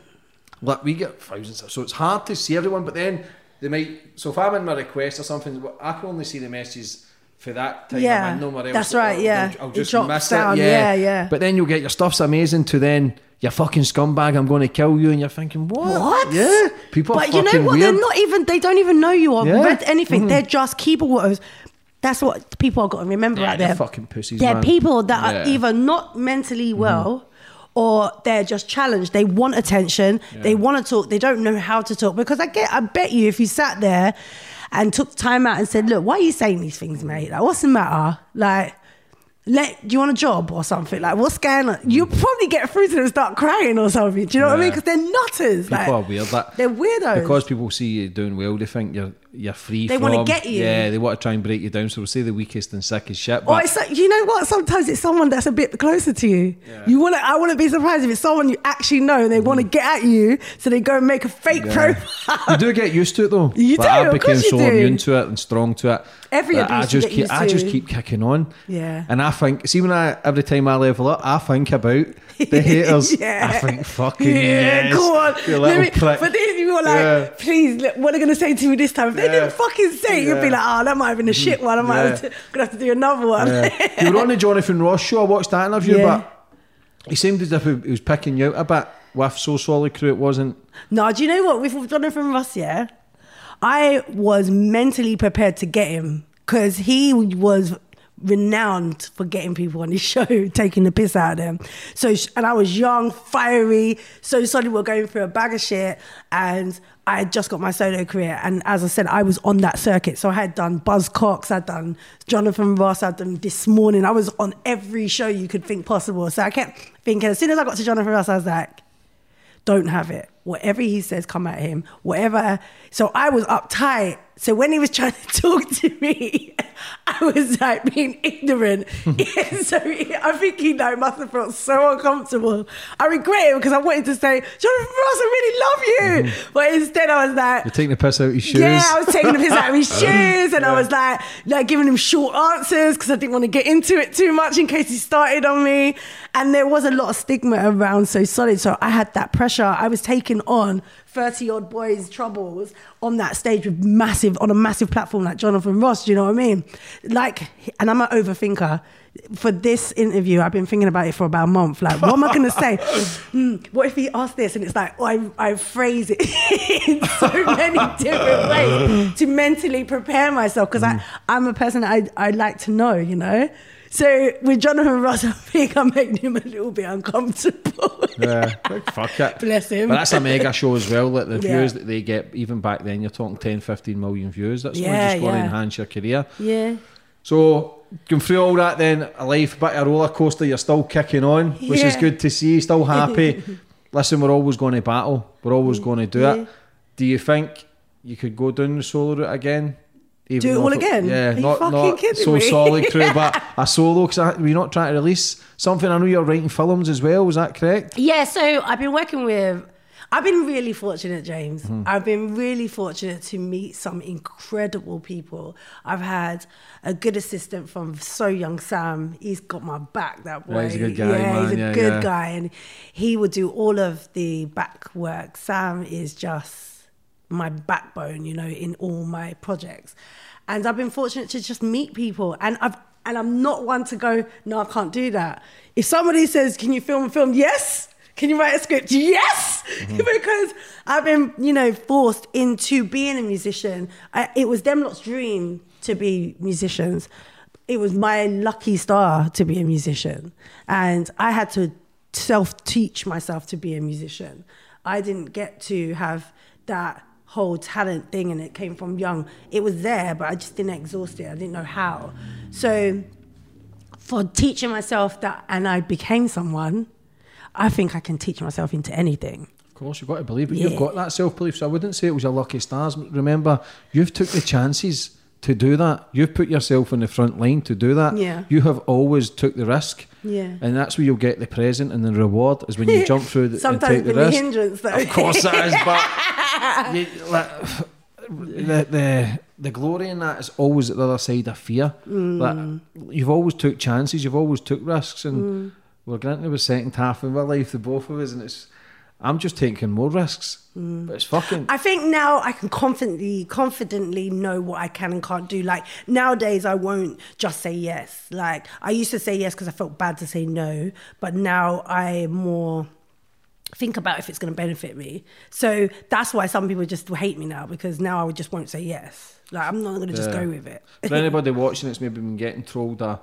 Look, we get thousands, of, so it's hard to see everyone. But then they might. So if I'm in my request or something, I can only see the messages for that time. Yeah, I'm in, nowhere else. that's right, I'll- yeah. I'll, I'll It just drops miss down, it. yeah, yeah. But then you'll get your stuff's amazing to then. You fucking scumbag! I'm going to kill you, and you're thinking, what? What? Yeah, people are But you know what? weird. They're not even. They don't even know you or Yeah. Mm-hmm. read anything. They're just keyboard warriors. That's what people are got to remember Yeah, out they're there. fucking pussies, They're man. people that Yeah. Mm-hmm. are either not mentally well. Or they're just challenged. They want attention. They want to talk. They don't know how to talk because I get. I bet you, if you sat there and took time out and said, "Look, why are you saying these things, mate? Like, what's the matter? Like, let do you want a job or something? Like, what's going on? You'll probably get through to them and start crying or something. Do you know what I mean? Because they're nutters. People like, are weird. That they're weirdos. because people see you doing well. They think you're you're free. They from, wanna get you. Yeah, they want to try and break you down. So we'll say the weakest and sickest shit. Or But it's like, you know what? Sometimes it's someone that's a bit closer to you. You want to. I wouldn't be surprised if it's someone you actually know and they want to get at you, so they go and make a fake Mm. yeah. profile. you do get used to it though. You But do, I became so do. immune to it and strong to it. Every that I just keep, I just keep kicking on. Yeah. And I think, see, when I every time I level up, I think about the [laughs] haters. Yeah. I think fucking Yeah, yes, go on. you Let little me- but then you were like, Yeah. please, what are they going to say to me this time? They Yeah. didn't fucking say it, you'd be like, oh, that might have been a hmm. shit one. I might have to, [laughs] gonna have to do another one. Yeah. you were on the Jonathan Ross show. I watched that interview, Yeah. but he seemed as if he he was picking you out a bit with So Solid Crew. It wasn't. no, do you know what? With Jonathan Ross, yeah, I was mentally prepared to get him because he was renowned for getting people on his show, [laughs] taking the piss out of them. So, and I was young, fiery. So suddenly we're going through a bag of shit, and I had just got my solo career. And as I said, I was on that circuit. So I had done Buzzcocks, I'd done Jonathan Ross, I'd done This Morning. I was on every show you could think possible. So I kept thinking, as soon as I got to Jonathan Ross, I was like, don't have it. Whatever he says, come at him. Whatever. So I was uptight. So when he was trying to [laughs] talk to me, [laughs] I was like being ignorant. [laughs] so I think he like, must have felt so uncomfortable. I regret it because I wanted to say, Jonathan Ross, I really love you. Mm-hmm. But instead I was like, You're taking the piss out of his shoes. yeah, I was taking the piss out of his shoes, and I was like, like giving him short answers because I didn't want to get into it too much in case he started on me. And there was a lot of stigma around So Solid, so I had that pressure. I was taking on thirty odd boys' troubles on that stage with massive on a massive platform like Jonathan Ross. Do you know what I mean? Like, and I'm an overthinker. For this interview, I've been thinking about it for about a month. Like, what am I going [laughs] to say? Hmm, what if he asked this? And it's like, oh, I, I phrase it [laughs] in so many different ways to mentally prepare myself because I I'm a person that I, I like to know, you know. So with Jonathan Ross, [laughs] I think I'm making him a little bit uncomfortable. [laughs] Yeah, fuck it. Bless him. But that's a mega show as well. Like the Yeah. views that they get, even back then, you're talking 10, 15 million views. That's Yeah, just going to enhance your career. yeah. So, going through all that, then a life, bit of roller coaster, you're still kicking on, which is good to see. Still happy. [laughs] Listen, we're always going to battle. We're always going to do Yeah. it. Do you think you could go down the solo route again? Even Do it all again? Yeah, Are you not fucking not so me? solid crew, [laughs] but a solo. Because we're not trying to release something. I know you're writing films as well. Was that correct? Yeah, so I've been working with. I've been really fortunate, James. Hmm. I've been really fortunate to meet some incredible people. I've had a good assistant from So Young Sam. He's got my back, that boy. Yeah, he's a good guy, Yeah, he's a Yeah, good yeah. guy. And he would do all of the back work. Sam is just my backbone, you know, in all my projects. And I've been fortunate to just meet people. And I've and I'm not one to go, no, I can't do that. If somebody says, Can you film a film? Yes. Can you write a script? Yes, mm-hmm. [laughs] because I've been, you know, forced into being a musician. I, it was them lot's dream to be musicians. It was my lucky star to be a musician, and I had to self-teach myself to be a musician. I didn't get to have that whole talent thing, and it came from young. It was there, but I just didn't exhaust it. I didn't know how. So for teaching myself that and I became someone, I think I can teach myself into anything. Of course, you've got to believe it. You've got that self belief. So I wouldn't say it was your lucky stars. Remember, you've took the chances to do that. You've put yourself in the front line to do that. Yeah. You have always took the risk. Yeah. And that's where you'll get the present and the reward is when you jump through the, [laughs] and Sometimes take the the risk. hindrance though. Of course that is, but [laughs] you, like, the, the the glory in that is always at the other side of fear. Mm. Like, you've always took chances, you've always took risks, and we're getting to the second half of our life, the both of us, and it's I'm just taking more risks, but it's fucking. Mm. I think now I can confidently, confidently know what I can and can't do. Like nowadays, I won't just say yes. Like I used to say yes because I felt bad to say no, but now I more think about if it's going to benefit me. So that's why some people just hate me now because now I would just won't say yes. Like I'm not going to just go with it. For anybody [laughs] watching that's maybe been getting trolled, uh,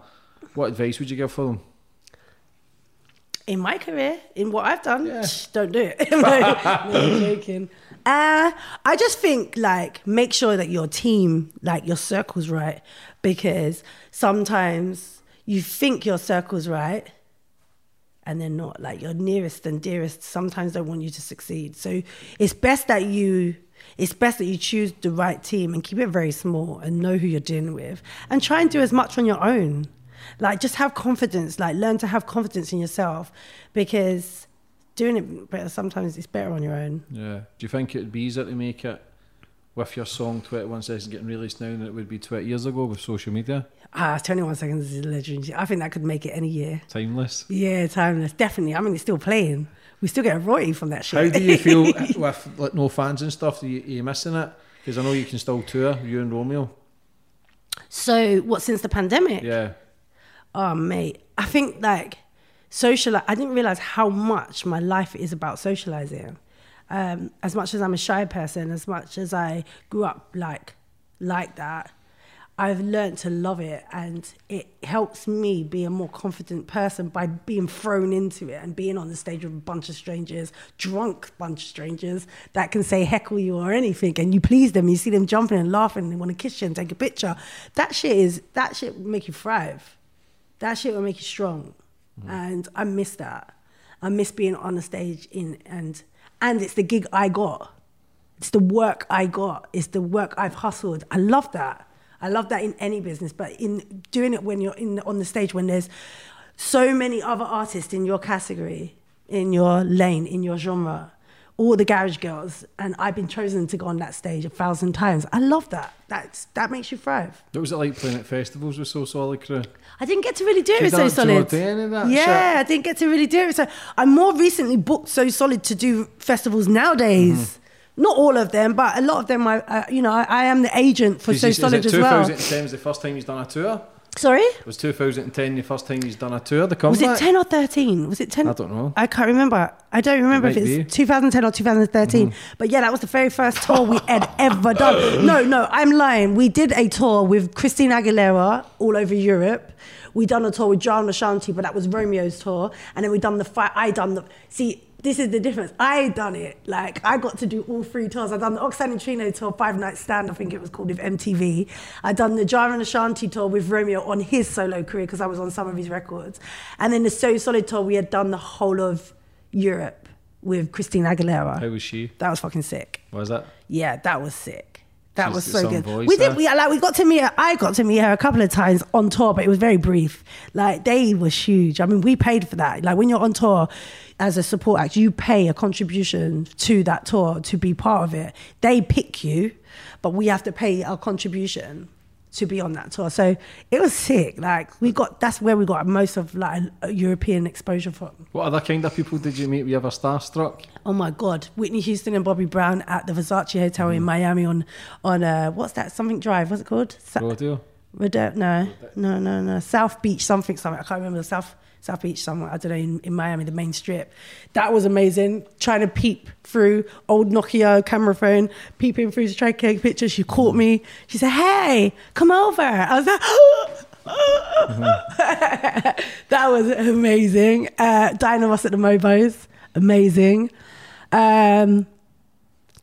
what advice would you give for them? In my career, in what I've done, Yeah. don't do it. [laughs] no, no, [laughs] joking. Uh, I just think like make sure that your team, like your circle's right, because sometimes you think your circle's right, and they're not. Like your nearest and dearest sometimes don't want you to succeed. So it's best that you. It's best that you choose the right team and keep it very small and know who you're dealing with and try and do as much on your own. Like just have confidence, like learn to have confidence in yourself because doing it better sometimes it's better on your own. Yeah. Do you think it'd be easier to make it with your song 21 Seconds getting released now than it would be 20 years ago with social media? Ah, 21 seconds is legendary. I think that could make it any year. Timeless. Yeah, timeless. Definitely. I mean, it's still playing. We still get a royalty from that shit. How do you feel [laughs] with like no fans and stuff? Are you, are you missing it? Because I know you can still tour, you and Romeo. so, what, since the pandemic? Yeah. Oh, mate. I think like social, I didn't realize how much my life is about socializing. um, as much as I'm a shy person, as much as I grew up like like that, I've learned to love it, and it helps me be a more confident person by being thrown into it and being on the stage with a bunch of strangers, drunk bunch of strangers that can say heckle you or anything, and you please them. You see them jumping and laughing, and they want to kiss you and take a picture. That shit is that shit make you thrive. That shit will make you strong, and I miss that. I miss being on the stage in and and it's the gig I got. It's the work I got. It's the work I've hustled. I love that. I love that in any business, but in doing it when you're in on the stage when there's so many other artists in your category, in your lane, in your genre, all the garage girls, and I've been chosen to go on that stage a thousand times. I love that. That's that makes you thrive. What was it like playing at festivals with So Solid Crew? I didn't get to really do it with So Solid. do any of that yeah, shit? I didn't get to really do it. So I'm more recently booked So Solid to do festivals nowadays. Mm-hmm. Not all of them, but a lot of them. I, uh, you know, I, I am the agent for So Solid is as it well. 2010 was the first time he's done a tour? Sorry, It Was 2010 the first time he's done a tour? The company? was it ten or thirteen? Was it ten? I don't know. I can't remember. I don't remember if might it's be. Mm-hmm. 2010 or 2013. But yeah, that was the very first tour we had ever done. No, no, I'm lying. We did a tour with Christina Aguilera all over Europe. We done a tour with John Ashanti, but that was Romeo's tour. And then we done the fight. I done the see. This is the difference. I done it. Like I got to do all three tours. I done the Oxide and Neutrino tour, five night stand. I think it was called with MTV. I done the Ja and Ashanti tour with Romeo on his solo career because I was on some of his records. And then the So Solid tour, we had done the whole of Europe with Christina Aguilera. How was she? That was fucking sick. Was that? Yeah, that was sick. That She's was so good. voice, we did. huh? We like we got to meet. Her, I got to meet her a couple of times on tour, but it was very brief. Like they was huge. I mean, we paid for that. Like when you're on tour as a support act, you pay a contribution to that tour to be part of it. They pick you, but we have to pay our contribution to be on that tour. So it was sick. Like we got. That's where we got most of like European exposure from. What other kind of people did you meet? Were you ever starstruck? Oh my God, Whitney Houston and Bobby Brown at the Versace Hotel in Miami on on uh, what's that something drive? What's it called? Sa- Rodeo? Rode- no, no, no, no. South Beach something something. I can't remember the South South Beach somewhere. I don't know in, in Miami, the main strip. That was amazing. Trying to peep through old Nokia camera phone, peeping through to try to take a picture. She caught me. She said, "Hey, come over." I was like. [gasps] [laughs] that was amazing. Uh, Diana Ross at the MOBOs, amazing. Um,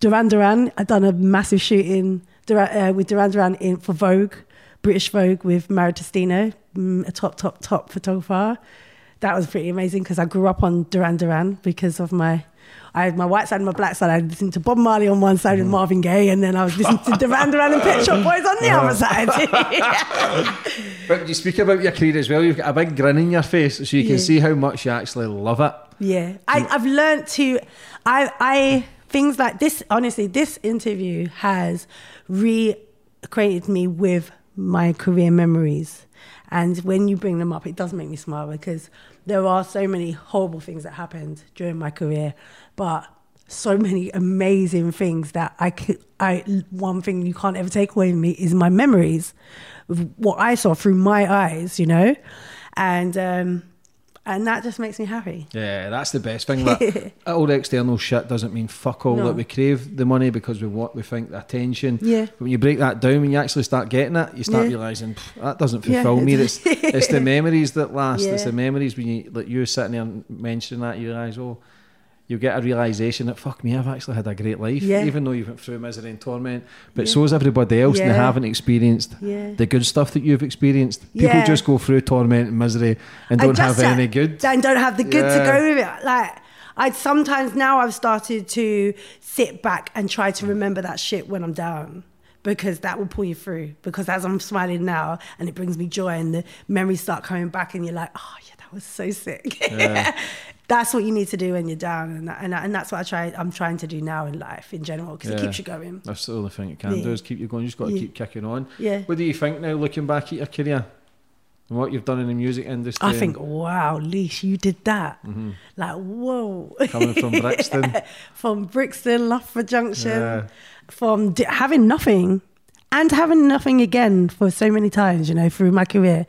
Duran Duran, I've done a massive shooting uh, with Duran Duran in for Vogue, British Vogue with Mario Testino, mm, a top, top, top photographer. That was pretty amazing because I grew up on Duran Duran because of my. I had my white side and my black side. I listened to Bob Marley on one side and mm. Marvin Gaye, and then I was listening to [laughs] Duran Duran and Pet Shop Boys on the other side. [laughs] [laughs] But you speak about your career as well. You've got a big grin in your face, so you can Yeah. see how much you actually love it. Yeah, I, mm. I've learned to, I, I things like this. Honestly, this interview has reacquainted me with my career memories, and when you bring them up, it does make me smile because there are so many horrible things that happened during my career, but so many amazing things that I could. I one thing you can't ever take away from me is my memories of what I saw through my eyes, you know, and. um and that just makes me happy. Yeah, that's the best thing. [laughs] That all the external shit doesn't mean fuck all. No. That we crave the money because we want, we think the attention. Yeah. But when you break that down, when you actually start getting it, you start Yeah. realizing that doesn't Yeah, fulfill me. It's it's the [laughs] memories that last. It's the memories when you like you sitting there mentioning that you realize oh. You get a realization that fuck me, I've actually had a great life, Yeah. even though you went through misery and torment. But Yeah. so has everybody else, and they haven't experienced Yeah. the good stuff that you've experienced. People Yeah. just go through torment and misery and don't have that- any good. And don't have the good to go with it. Like I sometimes now I've started to sit back and try to mm. remember that shit when I'm down. Because that will pull you through. Because as I'm smiling now and it brings me joy and the memories start coming back and you're like, oh yeah, that was so sick. [laughs] that's what you need to do when you're down, and that, and, that- and that's what I try. I'm trying to do now in life in general because it keeps you going. That's the only thing it can Yeah. do is keep you going. You just got to Yeah. keep kicking on. Yeah. What do you think now, looking back at your career and what you've done in the music industry? I think, wow, Leash, you did that. Like, whoa. Mm-hmm. coming from [laughs] Brixton. from Brixton, Loughborough Junction, Yeah. from d- having nothing and having nothing again for so many times, you know, through my career.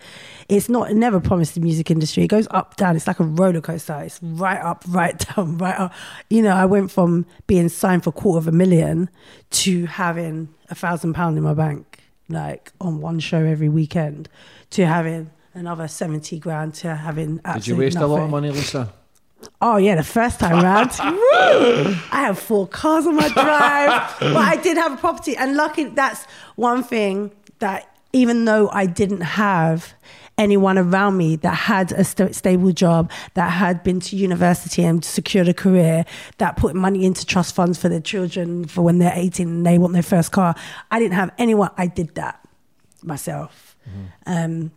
It's not it never promised the music industry. It goes up, down. It's like a roller coaster. It's right up, right [laughs] down, right up. You know, I went from being signed for a quarter of a million to having a thousand pound in my bank, like on one show every weekend, to having another 70 grand to having Did you waste nothing. a lot of money, Lisa? Oh yeah, the first time round, [laughs] I had four cars on my drive, but I did have a property, and lucky that's one thing that even though I didn't have anyone around me that had a st- stable job, that had been to university and secured a career, that put money into trust funds for their children for when they're 18 and they want their first car, I didn't have anyone. I did that myself. Um,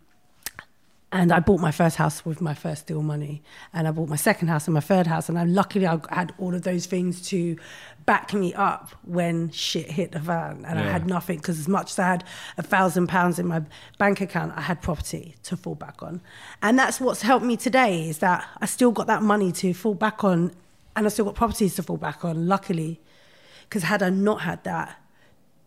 and I bought my first house with my first deal money, and I bought my second house and my third house, and I luckily I had all of those things to back me up when shit hit the fan, and I had nothing because as much as I had a thousand pounds in my bank account, I had property to fall back on, and that's what's helped me today is that I still got that money to fall back on, and I still got properties to fall back on. Luckily, because had I not had that,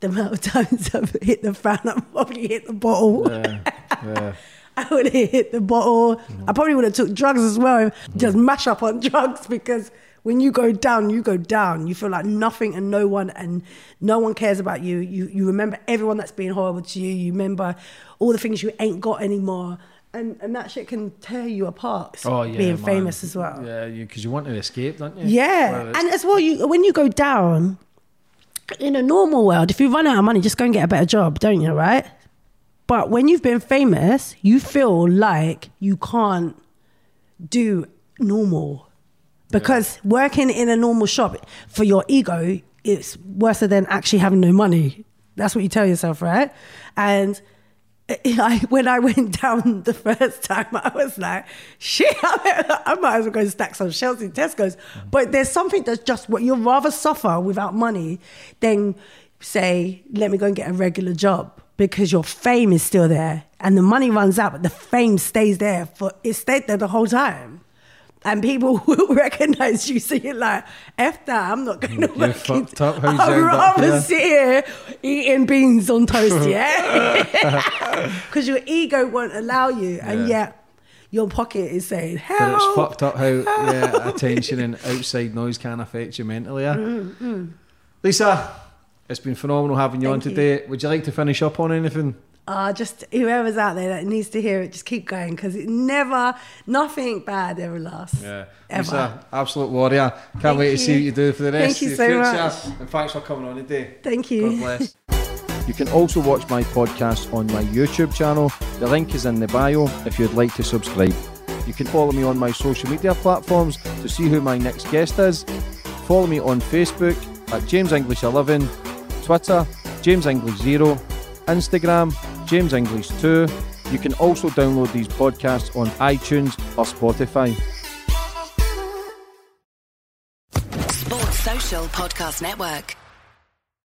the amount of [laughs] times I've hit the fan, I've probably hit the bottle. Yeah, yeah. [laughs] I would have hit the bottle. Mm-hmm. I probably would have took drugs as well, just mash up on [laughs] drugs because when you go down, you go down. You feel like nothing and no one, and no one cares about you. You you remember everyone that's been horrible to you. You remember all the things you ain't got anymore, and and that shit can tear you apart. Oh yeah, being man. famous as well. Yeah, because you, want to escape, don't you? Yeah, Well, and as well, you when you go down in a normal world, if you run out of money, just go and get a better job, don't you? Right? But when you've been famous, you feel like you can't do normal because working in a normal shop for your ego it's worse than actually having no money. That's what you tell yourself, right? And [laughs] I, when I went [laughs] down the first time, I was like, shit, [laughs] I might as well go and stack some shells in Tesco's. Mm. But there's something that's just what you'd rather suffer without money than say, let me go and get a regular job because your fame is still there and the money runs out, but the fame stays there for it stayed there the whole time. And people [laughs] will recognize you, so you're like, F that, I'm not going to You're work. fucked it. up, how's I'd you end up rather here? sit here eating beans on toast, [laughs] yeah? [laughs] Because your ego won't allow you, and Yeah. yet your pocket is saying, But it's fucked up how yeah, attention and outside noise can affect you mentally. Yeah. Mm, mm. Lisa, it's been phenomenal having you on Mm-hmm, you. today. Would you like to finish up on anything? Ah, just whoever's out there that needs to hear it, just keep going because it never, nothing bad ever lasts. Yeah, Ever. Lisa, absolute warrior. Can't Thank wait to see what you do for the rest Thank you of so the future. much. And thanks for coming on today. Thank you. God bless. [laughs] You can also watch my podcast on my YouTube channel. The link is in the bio if you'd like to subscribe. You can follow me on my social media platforms to see who my next guest is. Follow me on Facebook at James English 11, Twitter James English 0, Instagram James English 2. You can also download these podcasts on iTunes or Spotify. Sports Social Podcast Network.